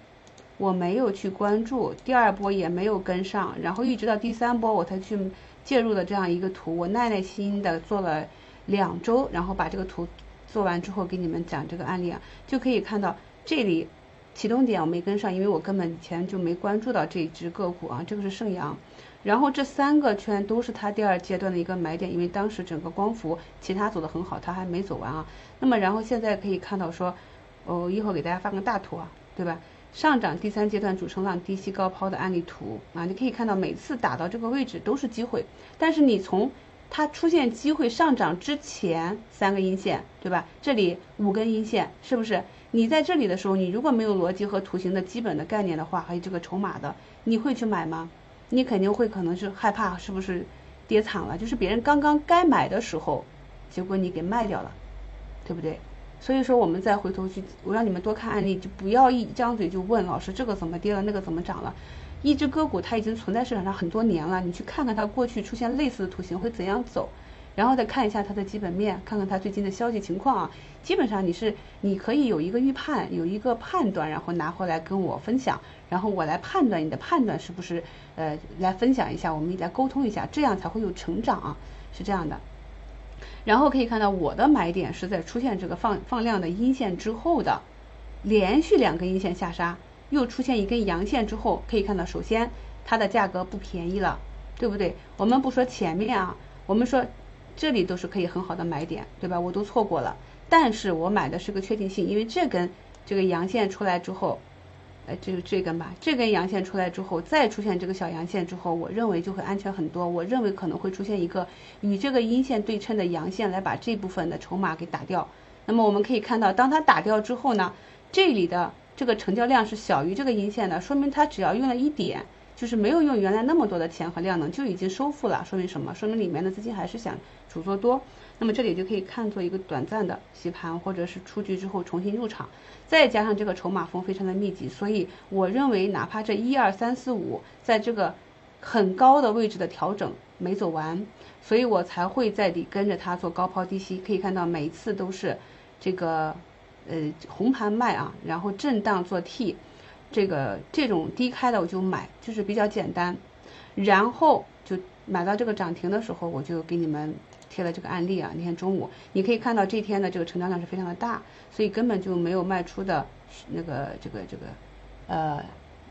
我没有去关注，第二波也没有跟上，然后一直到第三波我才去介入的这样一个图，我耐耐心的做了。两周，然后把这个图做完之后，给你们讲这个案例啊，就可以看到这里启动点我没跟上，因为我根本以前就没关注到这一只个股啊，这个是盛阳，然后这三个圈都是它第二阶段的一个买点，因为当时整个光伏其他走的很好，它还没走完啊。那么然后现在可以看到说，哦，一会儿给大家发个大图啊，对吧？上涨第三阶段主升浪低吸高抛的案例图啊，你可以看到每次打到这个位置都是机会，但是你从它出现机会上涨之前三个阴线，对吧？这里五根阴线，是不是？你在这里的时候，你如果没有逻辑和图形的基本的概念的话，还有这个筹码的，你会去买吗？你肯定会，可能是害怕，是不是跌惨了？就是别人刚刚该买的时候，结果你给卖掉了，对不对？所以说，我们再回头去，我让你们多看案例，就不要一张嘴就问老师这个怎么跌了，那个怎么涨了。一只个股它已经存在市场上很多年了，你去看看它过去出现类似的图形会怎样走，然后再看一下它的基本面，看看它最近的消息情况啊。基本上你是你可以有一个预判，有一个判断，然后拿回来跟我分享，然后我来判断你的判断是不是呃来分享一下，我们来沟通一下，这样才会有成长啊，是这样的。然后可以看到我的买点是在出现这个放放量的阴线之后的，连续两根阴线下杀。又出现一根阳线之后，可以看到，首先它的价格不便宜了，对不对？我们不说前面啊，我们说这里都是可以很好的买点，对吧？我都错过了，但是我买的是个确定性，因为这根这个阳线出来之后，呃，就这根吧，这根阳线出来之后，再出现这个小阳线之后，我认为就会安全很多。我认为可能会出现一个与这个阴线对称的阳线，来把这部分的筹码给打掉。那么我们可以看到，当它打掉之后呢，这里的。这个成交量是小于这个阴线的，说明它只要用了一点，就是没有用原来那么多的钱和量能，就已经收复了。说明什么？说明里面的资金还是想主做多。那么这里就可以看作一个短暂的洗盘，或者是出局之后重新入场，再加上这个筹码峰非常的密集，所以我认为哪怕这一二三四五在这个很高的位置的调整没走完，所以我才会在底跟着它做高抛低吸。可以看到每一次都是这个呃红盘卖啊，然后震荡做 T，这个这种低开的我就买，就是比较简单，然后就买到这个涨停的时候，我就给你们。贴了这个案例啊，那天中午你可以看到这天的这个成交量是非常的大，所以根本就没有卖出的那个这个这个呃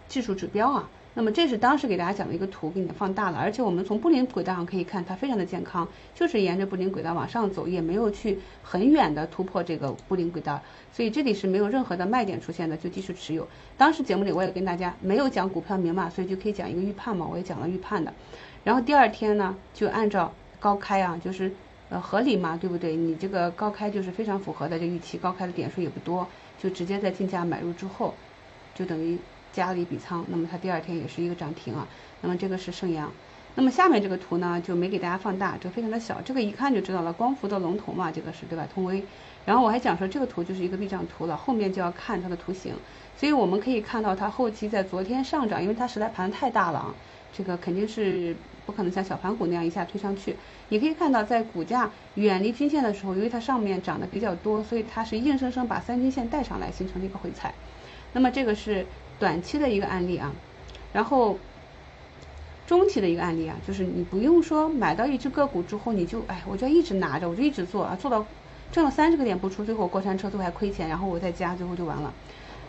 技术指标啊。那么这是当时给大家讲的一个图，给你放大了。而且我们从布林轨道上可以看，它非常的健康，就是沿着布林轨道往上走，也没有去很远的突破这个布林轨道，所以这里是没有任何的卖点出现的，就继续持有。当时节目里我也跟大家没有讲股票名嘛，所以就可以讲一个预判嘛，我也讲了预判的。然后第二天呢，就按照。高开啊，就是呃合理嘛，对不对？你这个高开就是非常符合的这预期，高开的点数也不多，就直接在竞价买入之后，就等于加了一笔仓。那么它第二天也是一个涨停啊。那么这个是盛阳。那么下面这个图呢，就没给大家放大，这个非常的小，这个一看就知道了，光伏的龙头嘛，这个是对吧？通威。然后我还讲说这个图就是一个避涨图了，后面就要看它的图形。所以我们可以看到它后期在昨天上涨，因为它实在盘太大了啊，这个肯定是。不可能像小盘股那样一下推上去。你可以看到，在股价远离均线的时候，由于它上面涨得比较多，所以它是硬生生把三均线带上来，形成了一个回踩。那么这个是短期的一个案例啊。然后中期的一个案例啊，就是你不用说买到一只个股之后，你就哎，我就一直拿着，我就一直做啊，做到挣了三十个点不出，最后过山车最后还亏钱，然后我再加，最后就完了。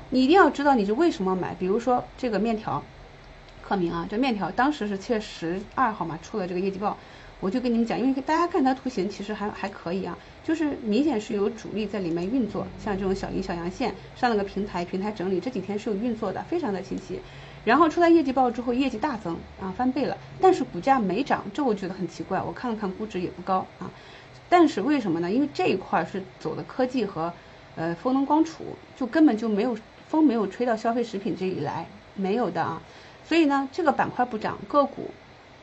你一定要知道你是为什么买。比如说这个面条。克明啊，这面条当时是七月十二号嘛出了这个业绩报，我就跟你们讲，因为大家看它图形其实还还可以啊，就是明显是有主力在里面运作，像这种小阴小阳线上了个平台，平台整理这几天是有运作的，非常的清晰。然后出来业绩报之后，业绩大增啊，翻倍了，但是股价没涨，这我觉得很奇怪。我看了看估值也不高啊，但是为什么呢？因为这一块是走的科技和呃风能光储，就根本就没有风没有吹到消费食品这里来，没有的啊。所以呢，这个板块不涨，个股，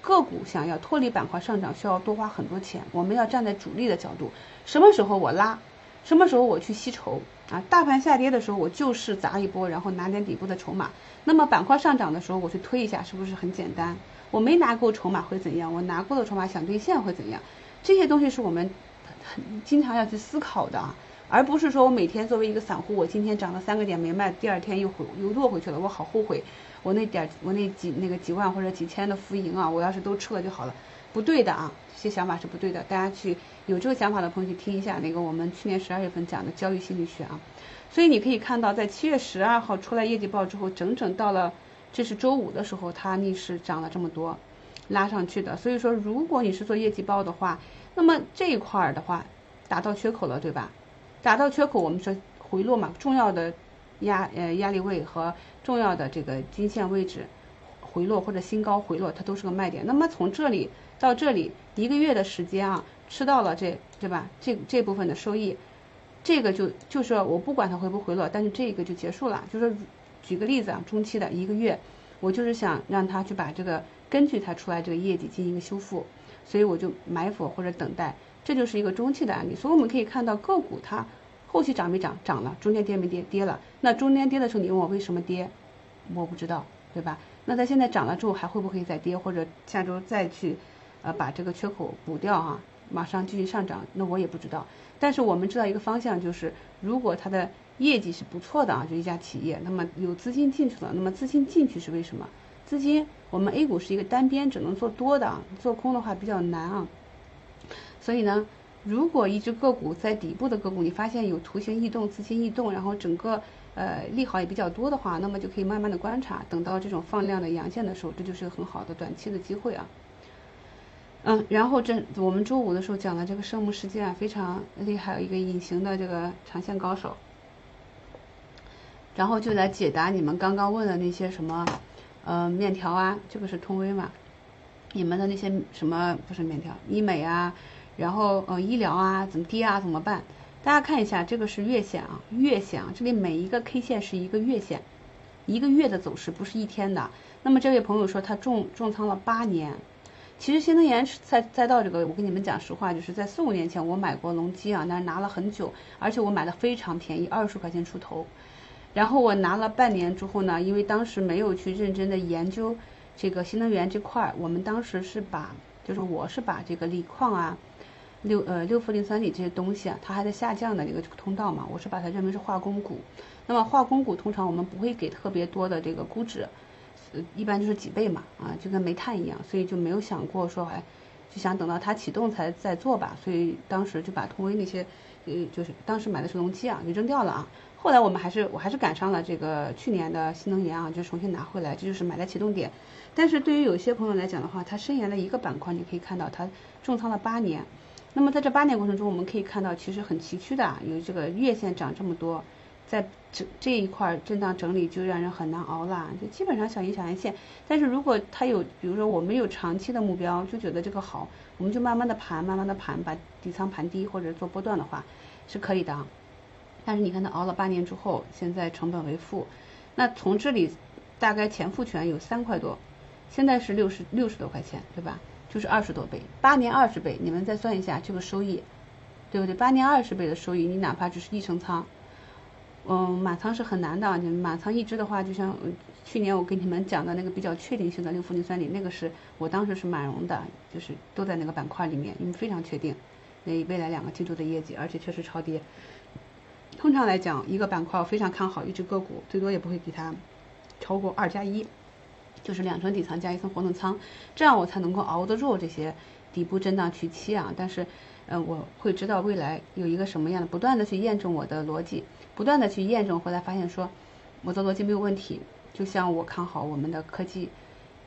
个股想要脱离板块上涨，需要多花很多钱。我们要站在主力的角度，什么时候我拉，什么时候我去吸筹啊？大盘下跌的时候，我就是砸一波，然后拿点底部的筹码。那么板块上涨的时候，我去推一下，是不是很简单？我没拿够筹码会怎样？我拿够的筹码想兑现会怎样？这些东西是我们很经常要去思考的啊，而不是说我每天作为一个散户，我今天涨了三个点没卖，第二天又回又落回去了，我好后悔。我那点我那几那个几万或者几千的浮盈啊，我要是都吃了就好了，不对的啊，这些想法是不对的。大家去有这个想法的朋友去听一下那个我们去年十二月份讲的交易心理学啊。所以你可以看到，在七月十二号出来业绩报之后，整整到了这是周五的时候，它逆势涨了这么多，拉上去的。所以说，如果你是做业绩报的话，那么这一块儿的话达到缺口了，对吧？达到缺口，我们说回落嘛，重要的。压呃压力位和重要的这个均线位置回落或者新高回落，它都是个卖点。那么从这里到这里一个月的时间啊，吃到了这对吧？这这部分的收益，这个就就是我不管它回不回落，但是这个就结束了。就是举个例子啊，中期的一个月，我就是想让它去把这个根据它出来这个业绩进行一个修复，所以我就埋伏或者等待，这就是一个中期的案例。所以我们可以看到个股它。后期涨没涨？涨了。中间跌没跌？跌了。那中间跌的时候，你问我为什么跌？我不知道，对吧？那它现在涨了之后，还会不会再跌？或者下周再去，呃，把这个缺口补掉啊？马上继续上涨？那我也不知道。但是我们知道一个方向，就是如果它的业绩是不错的啊，就一家企业，那么有资金进去了。那么资金进去是为什么？资金，我们 A 股是一个单边，只能做多的啊，做空的话比较难啊。所以呢？如果一只个股在底部的个股，你发现有图形异动、资金异动，然后整个呃利好也比较多的话，那么就可以慢慢的观察，等到这种放量的阳线的时候，这就是个很好的短期的机会啊。嗯，然后这我们周五的时候讲的这个圣母事件啊非常厉害，有一个隐形的这个长线高手，然后就来解答你们刚刚问的那些什么呃面条啊，这个是通威嘛？你们的那些什么不是面条，医美啊？然后，呃，医疗啊，怎么跌啊，怎么办？大家看一下，这个是月线啊，月线啊，这里每一个 K 线是一个月线，一个月的走势，不是一天的。那么这位朋友说他重重仓了八年，其实新能源赛赛道这个，我跟你们讲实话，就是在四五年前我买过隆基啊，但是拿了很久，而且我买的非常便宜，二十块钱出头。然后我拿了半年之后呢，因为当时没有去认真的研究这个新能源这块儿，我们当时是把，就是我是把这个锂矿啊，六呃六氟磷酸锂这些东西啊，它还在下降的一个通道嘛，我是把它认为是化工股。那么化工股通常我们不会给特别多的这个估值，呃，一般就是几倍嘛，啊，就跟煤炭一样，所以就没有想过说，哎，就想等到它启动才再做吧。所以当时就把通威那些，呃，就是当时买的是隆基啊，就扔掉了啊。后来我们还是我还是赶上了这个去年的新能源啊，就重新拿回来，这就是买在启动点。但是对于有些朋友来讲的话，他深研了一个板块，你可以看到他重仓了八年。那么在这八年过程中，我们可以看到其实很崎岖的，有这个月线涨这么多。在这这一块震荡整理就让人很难熬了，就基本上小阴小阳线。但是如果它有，比如说我们有长期的目标，就觉得这个好，我们就慢慢的盘，慢慢的盘，把底仓盘低或者做波段的话，是可以的。但是你看它熬了八年之后，现在成本为负，那从这里大概前复权有三块多，现在是六十六十多块钱，对吧？就是二十多倍，八年二十倍，你们再算一下这个收益，对不对？八年二十倍的收益，你哪怕只是一成仓。嗯，满仓是很难的。你满仓一只的话，就像去年我跟你们讲的那个比较确定性的六氟磷酸锂，那个是我当时是满容的，就是都在那个板块里面，因为非常确定那未来两个季度的业绩，而且确实超跌。通常来讲，一个板块我非常看好一只个股，最多也不会给它超过二加一，就是两层底仓加一层活动仓，这样我才能够熬得住这些底部震荡区期啊。但是，呃，我会知道未来有一个什么样的，不断的去验证我的逻辑。不断的去验证，回来发现说，我的逻辑没有问题。就像我看好我们的科技，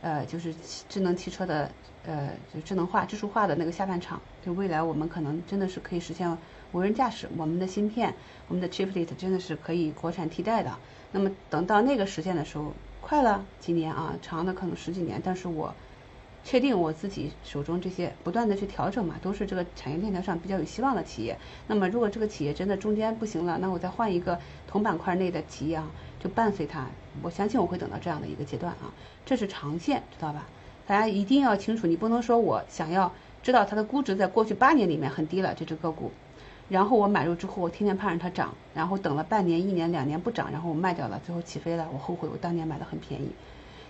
呃，就是智能汽车的，呃，就智能化、技术化的那个下半场，就未来我们可能真的是可以实现无人驾驶，我们的芯片，我们的 chiplet 真的是可以国产替代的。那么等到那个实现的时候，快了几年啊，长的可能十几年，但是我。确定我自己手中这些不断的去调整嘛，都是这个产业链条上比较有希望的企业。那么如果这个企业真的中间不行了，那我再换一个同板块内的企业啊，就伴随它。我相信我会等到这样的一个阶段啊，这是长线，知道吧？大家一定要清楚，你不能说我想要知道它的估值在过去八年里面很低了这只个股，然后我买入之后我天天盼着它涨，然后等了半年、一年、两年不涨，然后我卖掉了，最后起飞了，我后悔我当年买的很便宜。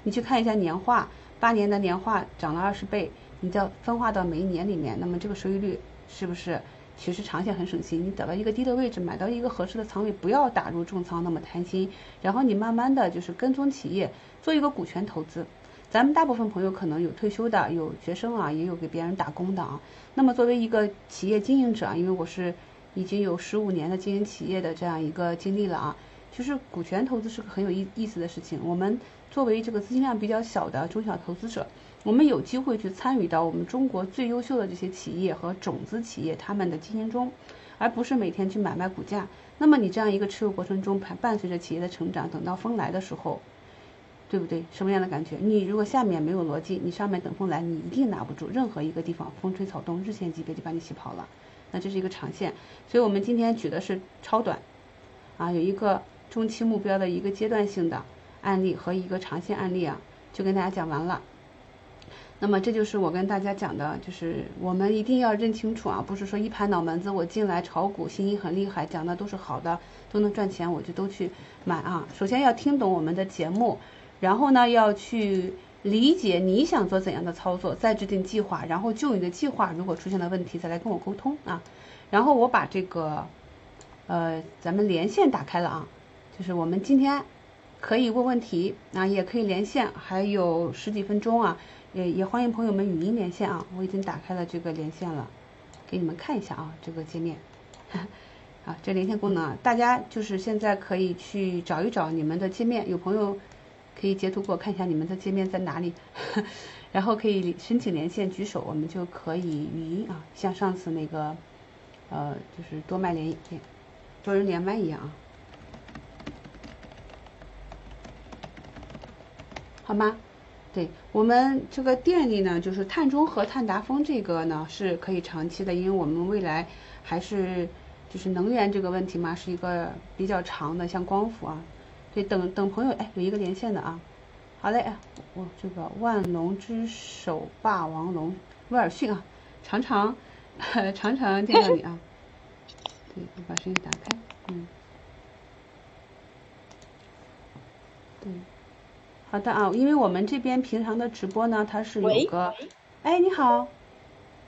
你去看一下年化。八年的年化涨了二十倍，你再分化到每一年里面，那么这个收益率是不是其实长线很省心？你找到一个低的位置，买到一个合适的仓位，不要打入重仓那么贪心，然后你慢慢的就是跟踪企业，做一个股权投资。咱们大部分朋友可能有退休的，有学生啊，也有给别人打工的啊。那么作为一个企业经营者，因为我是已经有十五年的经营企业的这样一个经历了啊。其实股权投资是个很有意意思的事情。我们作为这个资金量比较小的中小投资者，我们有机会去参与到我们中国最优秀的这些企业和种子企业他们的经营中，而不是每天去买卖股价。那么你这样一个持有过程中，伴伴随着企业的成长，等到风来的时候，对不对？什么样的感觉？你如果下面没有逻辑，你上面等风来，你一定拿不住。任何一个地方风吹草动，日线级别就把你洗跑了。那这是一个长线。所以我们今天举的是超短，啊，有一个。中期目标的一个阶段性的案例和一个长线案例啊，就跟大家讲完了。那么这就是我跟大家讲的，就是我们一定要认清楚啊，不是说一拍脑门子我进来炒股信，心很厉害，讲的都是好的，都能赚钱，我就都去买啊。首先要听懂我们的节目，然后呢要去理解你想做怎样的操作，再制定计划，然后就你的计划如果出现了问题再来跟我沟通啊。然后我把这个呃咱们连线打开了啊。就是我们今天可以问问题啊，也可以连线，还有十几分钟啊，也也欢迎朋友们语音连线啊。我已经打开了这个连线了，给你们看一下啊，这个界面。啊，这连线功能啊，大家就是现在可以去找一找你们的界面，有朋友可以截图给我看一下你们的界面在哪里，然后可以申请连线举手，我们就可以语音啊，像上次那个呃，就是多麦连连多人连麦一样啊。好吗？对我们这个电力呢，就是碳中和、碳达峰这个呢是可以长期的，因为我们未来还是就是能源这个问题嘛，是一个比较长的，像光伏啊。对，等等朋友，哎，有一个连线的啊。好嘞，我这个万龙之首霸王龙威尔逊啊，常常 常常见到你啊。对，我把声音打开，嗯，对。好的啊，因为我们这边平常的直播呢，它是有个，哎，你好，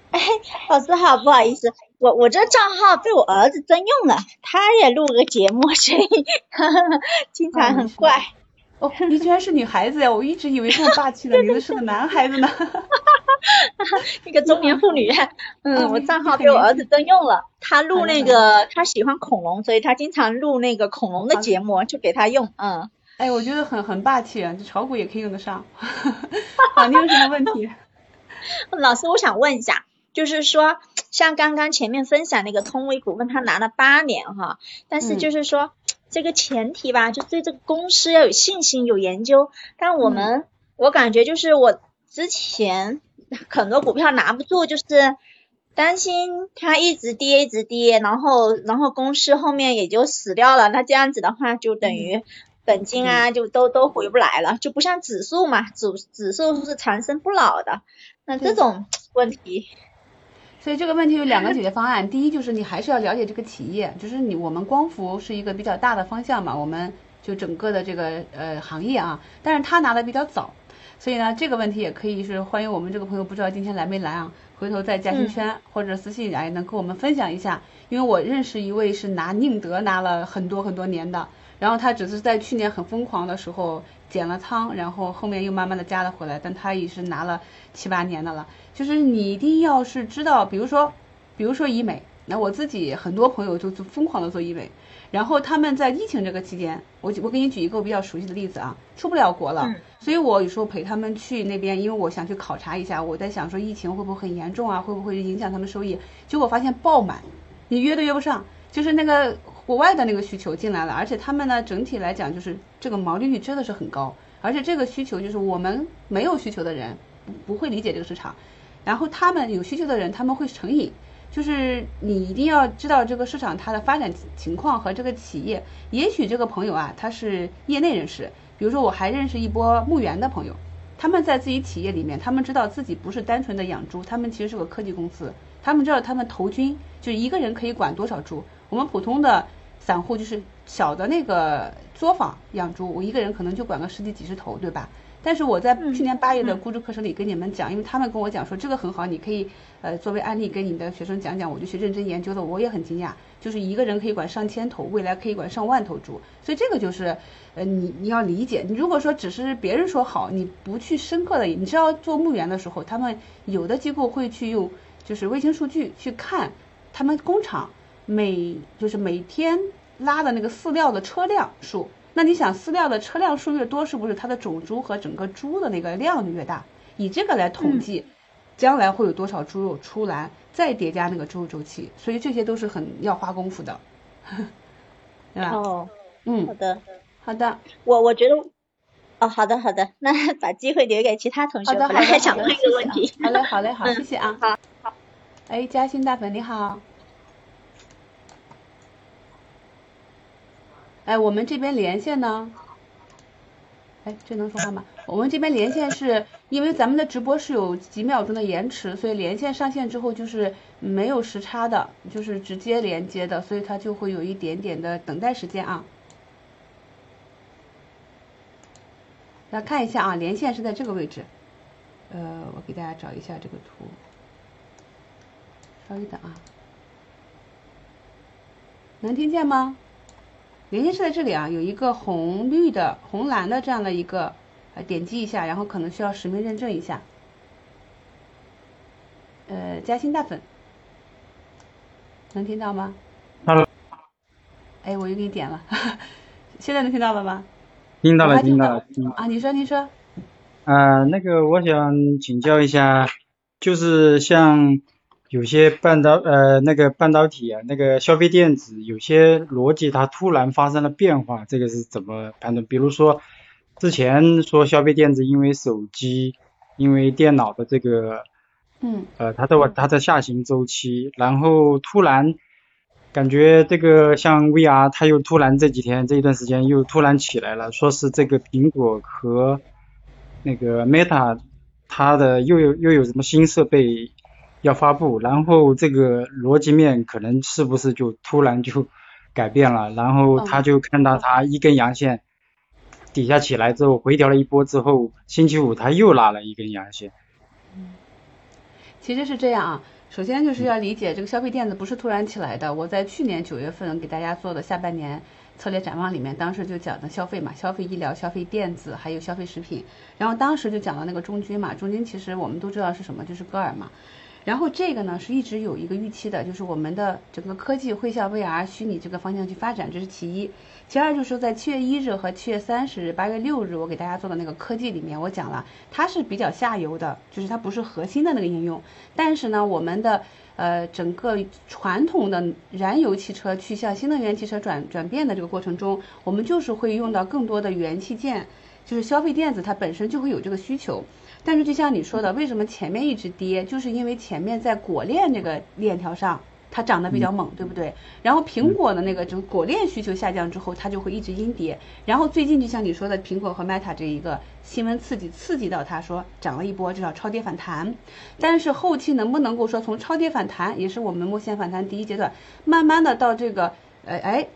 哎，老师好，不好意思，我我这账号被我儿子征用了，他也录个节目，所以 经常很怪。哦，你居然是女孩子呀！我一直以为这么霸气的 名字是个男孩子呢。一个中年妇女，嗯，我账号被我儿子征用了，他录那个，他喜欢恐龙，所以他经常录那个恐龙的节目，就给他用，嗯。哎，我觉得很很霸气，这炒股也可以用得上。好，你有什么问题？老师，我想问一下，就是说，像刚刚前面分享那个通威股份，他拿了八年哈，但是就是说。这个前提吧，就对这个公司要有信心、有研究。但我们，我感觉就是我之前很多股票拿不住，就是担心它一直跌、一直跌，然后然后公司后面也就死掉了。那这样子的话，就等于本金啊，就都都回不来了，就不像指数嘛，指指数是长生不老的。那这种问题。所以这个问题有两个解决方案，第一就是你还是要了解这个企业，就是你我们光伏是一个比较大的方向嘛，我们就整个的这个呃行业啊，但是他拿的比较早，所以呢这个问题也可以是欢迎我们这个朋友，不知道今天来没来啊？回头在嘉兴圈或者私信哎能跟我们分享一下，因为我认识一位是拿宁德拿了很多很多年的，然后他只是在去年很疯狂的时候减了仓，然后后面又慢慢的加了回来，但他也是拿了七八年的了。就是你一定要是知道，比如说，比如说医美，那我自己很多朋友就就疯狂的做医美，然后他们在疫情这个期间，我我给你举一个我比较熟悉的例子啊，出不了国了，所以我有时候陪他们去那边，因为我想去考察一下，我在想说疫情会不会很严重啊，会不会影响他们收益？结果发现爆满，你约都约不上，就是那个国外的那个需求进来了，而且他们呢整体来讲就是这个毛利率真的是很高，而且这个需求就是我们没有需求的人不不会理解这个市场。然后他们有需求的人，他们会成瘾，就是你一定要知道这个市场它的发展情况和这个企业。也许这个朋友啊，他是业内人士，比如说我还认识一波牧原的朋友，他们在自己企业里面，他们知道自己不是单纯的养猪，他们其实是个科技公司，他们知道他们投军就一个人可以管多少猪。我们普通的散户就是小的那个作坊养猪，我一个人可能就管个十几几十头，对吧？但是我在去年八月的估值课程里跟你们讲，因为他们跟我讲说这个很好，你可以呃作为案例跟你的学生讲讲，我就去认真研究了，我也很惊讶，就是一个人可以管上千头，未来可以管上万头猪，所以这个就是呃你你要理解，你如果说只是别人说好，你不去深刻的，你知道做牧原的时候，他们有的机构会去用就是卫星数据去看他们工厂每就是每天拉的那个饲料的车辆数。那你想饲料的车辆数越多，是不是它的种猪和整个猪的那个量就越大？以这个来统计，将来会有多少猪肉出栏，再叠加那个猪肉周期，所以这些都是很要花功夫的，对吧？哦，嗯，好的，好的，我我觉得，哦，好的好的，那把机会留给其他同学，本来还想问一个问题。好嘞好嘞好，谢谢啊。好，好。哎，嘉兴大粉你好。哎，我们这边连线呢？哎，这能说话吗？我们这边连线是因为咱们的直播是有几秒钟的延迟，所以连线上线之后就是没有时差的，就是直接连接的，所以它就会有一点点的等待时间啊。来看一下啊，连线是在这个位置。呃，我给大家找一下这个图，稍微等啊。能听见吗？连线是在这里啊，有一个红绿的、红蓝的这样的一个，呃，点击一下，然后可能需要实名认证一下。呃，嘉兴大粉，能听到吗？Hello。哎，我又给你点了，现在能听到了吗？听到了，听到了。啊，你说，你说。啊，那个，我想请教一下，就是像。有些半导呃那个半导体啊，那个消费电子有些逻辑它突然发生了变化，这个是怎么判断？比如说之前说消费电子因为手机、因为电脑的这个，嗯，呃它的它的下行周期，然后突然感觉这个像 VR 它又突然这几天这一段时间又突然起来了，说是这个苹果和那个 Meta 它的又有又有什么新设备？要发布，然后这个逻辑面可能是不是就突然就改变了，然后他就看到他一根阳线，底下起来之后回调了一波之后，星期五他又拉了一根阳线。嗯，其实是这样啊。首先就是要理解这个消费电子不是突然起来的。我在去年九月份给大家做的下半年策略展望里面，当时就讲的消费嘛，消费医疗、消费电子还有消费食品。然后当时就讲到那个中军嘛，中军其实我们都知道是什么，就是歌尔嘛。然后这个呢是一直有一个预期的，就是我们的整个科技会向 VR 虚拟这个方向去发展，这是其一。其二就是说，在七月一日和七月三十日、八月六日，我给大家做的那个科技里面，我讲了它是比较下游的，就是它不是核心的那个应用。但是呢，我们的呃整个传统的燃油汽车去向新能源汽车转转变的这个过程中，我们就是会用到更多的元器件，就是消费电子它本身就会有这个需求。但是就像你说的，为什么前面一直跌，就是因为前面在果链这个链条上。它涨得比较猛，对不对？然后苹果的那个就果链需求下降之后，它就会一直阴跌。然后最近就像你说的，苹果和 Meta 这一个新闻刺激，刺激到它说涨了一波，至少超跌反弹。但是后期能不能够说从超跌反弹，也是我们目前反弹第一阶段，慢慢的到这个，呃，哎，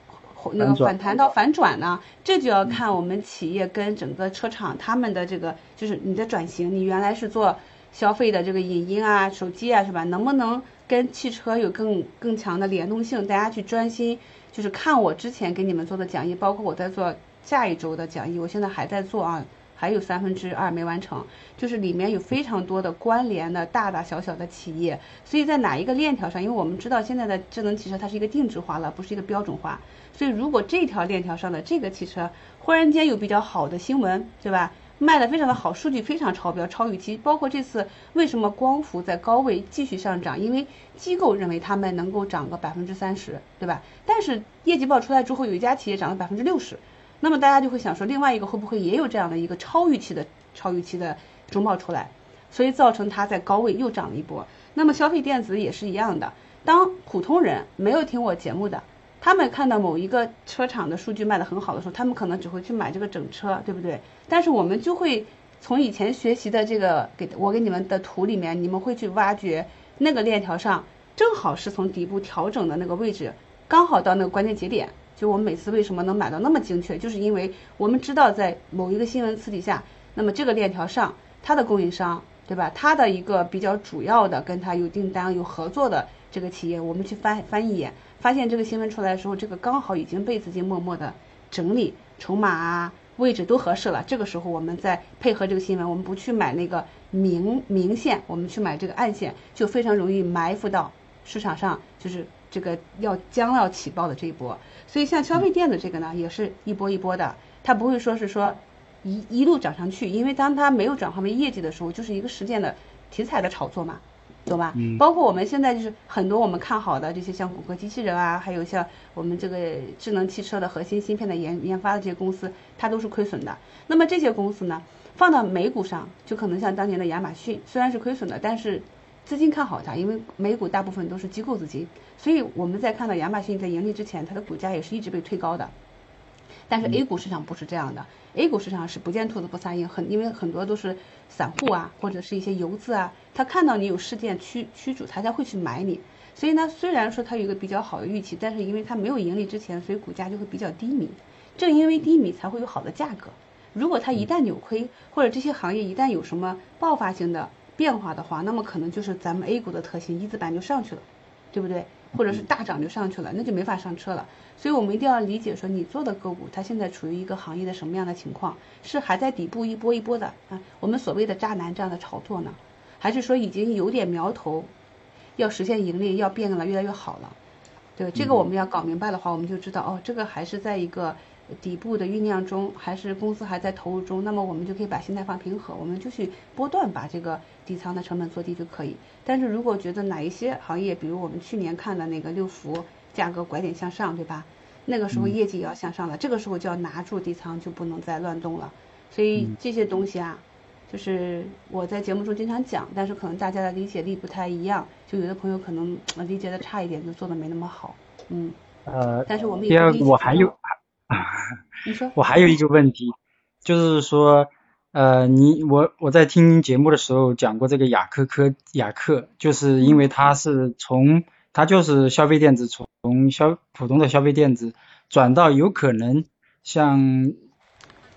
那个反弹到反转呢？这就要看我们企业跟整个车厂他们的这个，就是你的转型，你原来是做消费的这个影音啊、手机啊，是吧？能不能？跟汽车有更更强的联动性，大家去专心就是看我之前给你们做的讲义，包括我在做下一周的讲义，我现在还在做啊，还有三分之二没完成，就是里面有非常多的关联的大大小小的企业，所以在哪一个链条上，因为我们知道现在的智能汽车它是一个定制化了，不是一个标准化，所以如果这条链条上的这个汽车忽然间有比较好的新闻，对吧？卖的非常的好，数据非常超标、超预期。包括这次为什么光伏在高位继续上涨？因为机构认为他们能够涨个百分之三十，对吧？但是业绩报出来之后，有一家企业涨了百分之六十，那么大家就会想说，另外一个会不会也有这样的一个超预期的、超预期的中报出来？所以造成它在高位又涨了一波。那么消费电子也是一样的，当普通人没有听我节目的。他们看到某一个车厂的数据卖得很好的时候，他们可能只会去买这个整车，对不对？但是我们就会从以前学习的这个给我给你们的图里面，你们会去挖掘那个链条上正好是从底部调整的那个位置，刚好到那个关键节点。就我们每次为什么能买到那么精确，就是因为我们知道在某一个新闻刺激下，那么这个链条上它的供应商，对吧？它的一个比较主要的跟它有订单有合作的这个企业，我们去翻翻一眼。发现这个新闻出来的时候，这个刚好已经被资金默默的整理筹码啊，位置都合适了。这个时候我们再配合这个新闻，我们不去买那个明明线，我们去买这个暗线，就非常容易埋伏到市场上，就是这个要将要起爆的这一波。所以像消费电子这个呢，也是一波一波的，它不会说是说一一路涨上去，因为当它没有转化为业绩的时候，就是一个实践的题材的炒作嘛。懂吧？包括我们现在就是很多我们看好的这些像谷歌机器人啊，还有像我们这个智能汽车的核心芯片的研研发的这些公司，它都是亏损的。那么这些公司呢，放到美股上，就可能像当年的亚马逊，虽然是亏损的，但是资金看好它，因为美股大部分都是机构资金，所以我们在看到亚马逊在盈利之前，它的股价也是一直被推高的。但是 A 股市场不是这样的，A 股市场是不见兔子不撒鹰，很因为很多都是散户啊，或者是一些游资啊，他看到你有事件驱驱逐，他才会去买你。所以呢，虽然说它有一个比较好的预期，但是因为它没有盈利之前，所以股价就会比较低迷。正因为低迷，才会有好的价格。如果它一旦扭亏，或者这些行业一旦有什么爆发性的变化的话，那么可能就是咱们 A 股的特性，一字板就上去了，对不对？或者是大涨就上去了，那就没法上车了。所以我们一定要理解说，你做的个股它现在处于一个行业的什么样的情况？是还在底部一波一波的啊？我们所谓的渣男这样的炒作呢？还是说已经有点苗头，要实现盈利，要变得越来越好了？对，这个我们要搞明白的话，我们就知道哦，这个还是在一个。底部的酝酿中，还是公司还在投入中，那么我们就可以把心态放平和，我们就去波段把这个底仓的成本做低就可以。但是如果觉得哪一些行业，比如我们去年看的那个六福价格拐点向上，对吧？那个时候业绩也要向上了，这个时候就要拿住底仓，就不能再乱动了。所以这些东西啊，就是我在节目中经常讲，但是可能大家的理解力不太一样，就有的朋友可能理解的差一点，就做的没那么好。嗯。呃。但是我们第二，我还有。你说，我还有一个问题，就是说，呃，你我我在听节目的时候讲过这个雅科科雅克，就是因为它是从它就是消费电子从消普通的消费电子转到有可能像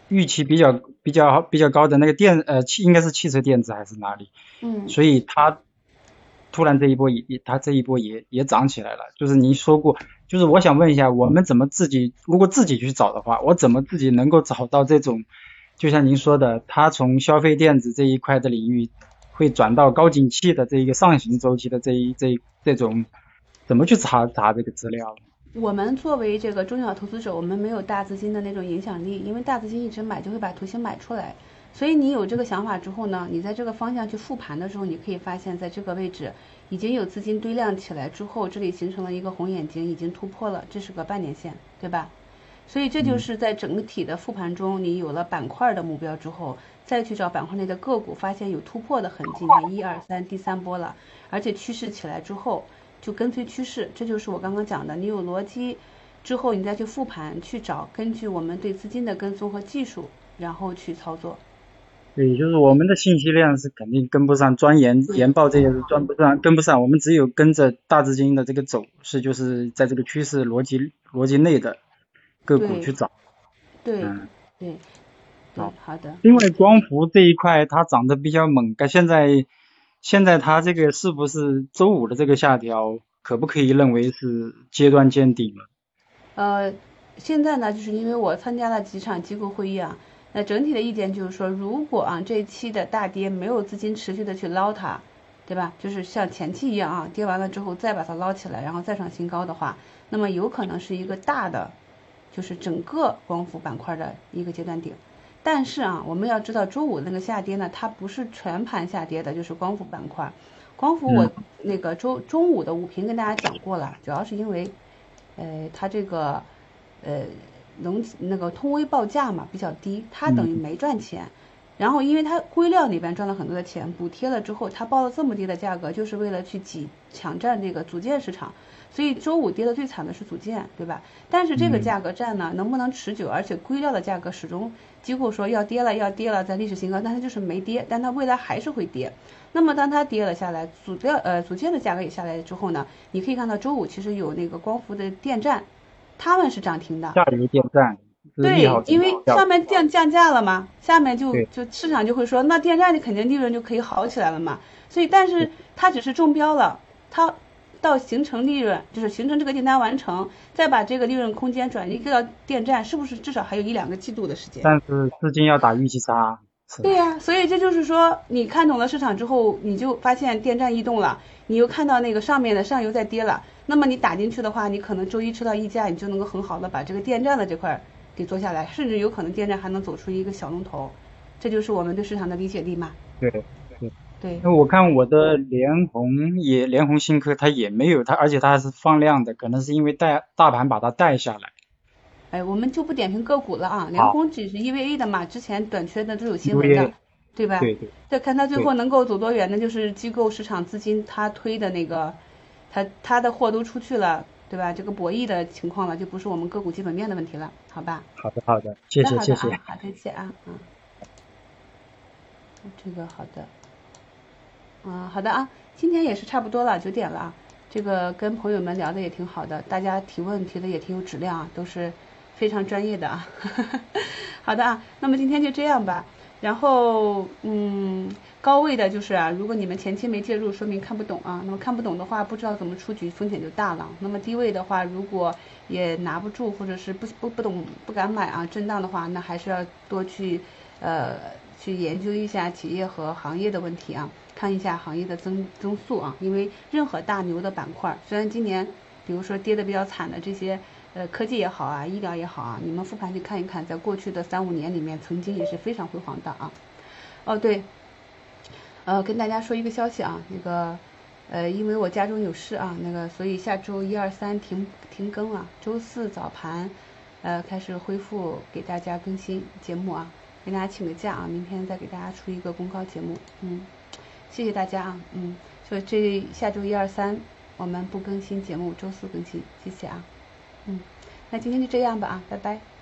预期比较比较比较高的那个电呃汽应该是汽车电子还是哪里，嗯，所以它突然这一波也也它这一波也也涨起来了。就是您说过，就是我想问一下，我们怎么自己如果自己去找的话，我怎么自己能够找到这种，就像您说的，它从消费电子这一块的领域会转到高景气的这一个上行周期的这一这这种，怎么去查查这个资料？我们作为这个中小投资者，我们没有大资金的那种影响力，因为大资金一直买就会把图形买出来。所以你有这个想法之后呢，你在这个方向去复盘的时候，你可以发现在这个位置已经有资金堆量起来之后，这里形成了一个红眼睛，已经突破了，这是个半年线，对吧？所以这就是在整体的复盘中，你有了板块的目标之后，再去找板块内的个股，发现有突破的痕迹，一二三第三波了，而且趋势起来之后。就跟随趋势，这就是我刚刚讲的。你有逻辑之后，你再去复盘去找，根据我们对资金的跟踪和技术，然后去操作。对，就是我们的信息量是肯定跟不上，钻研研报这些是专不上，跟不上。我们只有跟着大资金的这个走势，就是在这个趋势逻辑逻辑内的个股去找。对，对，好，好的。因为光伏这一块它涨得比较猛，但现在。现在它这个是不是周五的这个下调，可不可以认为是阶段见顶了？呃，现在呢，就是因为我参加了几场机构会议啊，那整体的意见就是说，如果啊这一期的大跌没有资金持续的去捞它，对吧？就是像前期一样啊，跌完了之后再把它捞起来，然后再创新高的话，那么有可能是一个大的，就是整个光伏板块的一个阶段顶。但是啊，我们要知道周五那个下跌呢，它不是全盘下跌的，就是光伏板块。光伏我那个周中午的午评跟大家讲过了，主要是因为，呃，它这个呃农那个通威报价嘛比较低，它等于没赚钱。然后因为它硅料里边赚了很多的钱，补贴了之后，它报了这么低的价格，就是为了去挤抢占这个组件市场。所以周五跌的最惨的是组件，对吧？但是这个价格战呢，能不能持久？而且硅料的价格始终机构说要跌了，要跌了，在历史新高，但它就是没跌，但它未来还是会跌。那么当它跌了下来，组料呃组件的价格也下来之后呢，你可以看到周五其实有那个光伏的电站，他们是涨停的。下游电站。对，因为上面降降价了嘛，下面就就市场就会说，那电站你肯定利润就可以好起来了嘛。所以，但是它只是中标了，它。到形成利润，就是形成这个订单完成，再把这个利润空间转移到电站，是不是至少还有一两个季度的时间？但是资金要打预期差。对呀，所以这就是说，你看懂了市场之后，你就发现电站异动了，你又看到那个上面的上游在跌了，那么你打进去的话，你可能周一吃到溢价，你就能够很好的把这个电站的这块给做下来，甚至有可能电站还能走出一个小龙头，这就是我们对市场的理解力嘛。对。对对，那我看我的联红也联红新科，它也没有它，而且它还是放量的，可能是因为带大盘把它带下来。哎，我们就不点评个股了啊，联红只是 EVA 的嘛，之前短缺的都有新闻的，对吧？对对。再看它最后能够走多远，那就是机构市场资金它推的那个，它它的货都出去了，对吧？这个博弈的情况了，就不是我们个股基本面的问题了，好吧？好的好的，谢谢谢谢。好，再见啊，嗯。这个好的。嗯，好的啊，今天也是差不多了，九点了啊。这个跟朋友们聊的也挺好的，大家提问提的也挺有质量啊，都是非常专业的啊。好的啊，那么今天就这样吧。然后，嗯，高位的就是啊，如果你们前期没介入，说明看不懂啊。那么看不懂的话，不知道怎么出局，风险就大了。那么低位的话，如果也拿不住，或者是不不不懂不敢买啊，震荡的话，那还是要多去呃去研究一下企业和行业的问题啊。看一下行业的增增速啊，因为任何大牛的板块，虽然今年比如说跌的比较惨的这些呃科技也好啊，医疗也好啊，你们复盘去看一看，在过去的三五年里面，曾经也是非常辉煌的啊。哦对，呃跟大家说一个消息啊，那个呃因为我家中有事啊，那个所以下周一二三停停更啊，周四早盘呃开始恢复给大家更新节目啊，跟大家请个假啊，明天再给大家出一个公告节目，嗯。谢谢大家啊，嗯，所以这下周一二三我们不更新节目，周四更新，谢谢啊，嗯，那今天就这样吧啊，拜拜。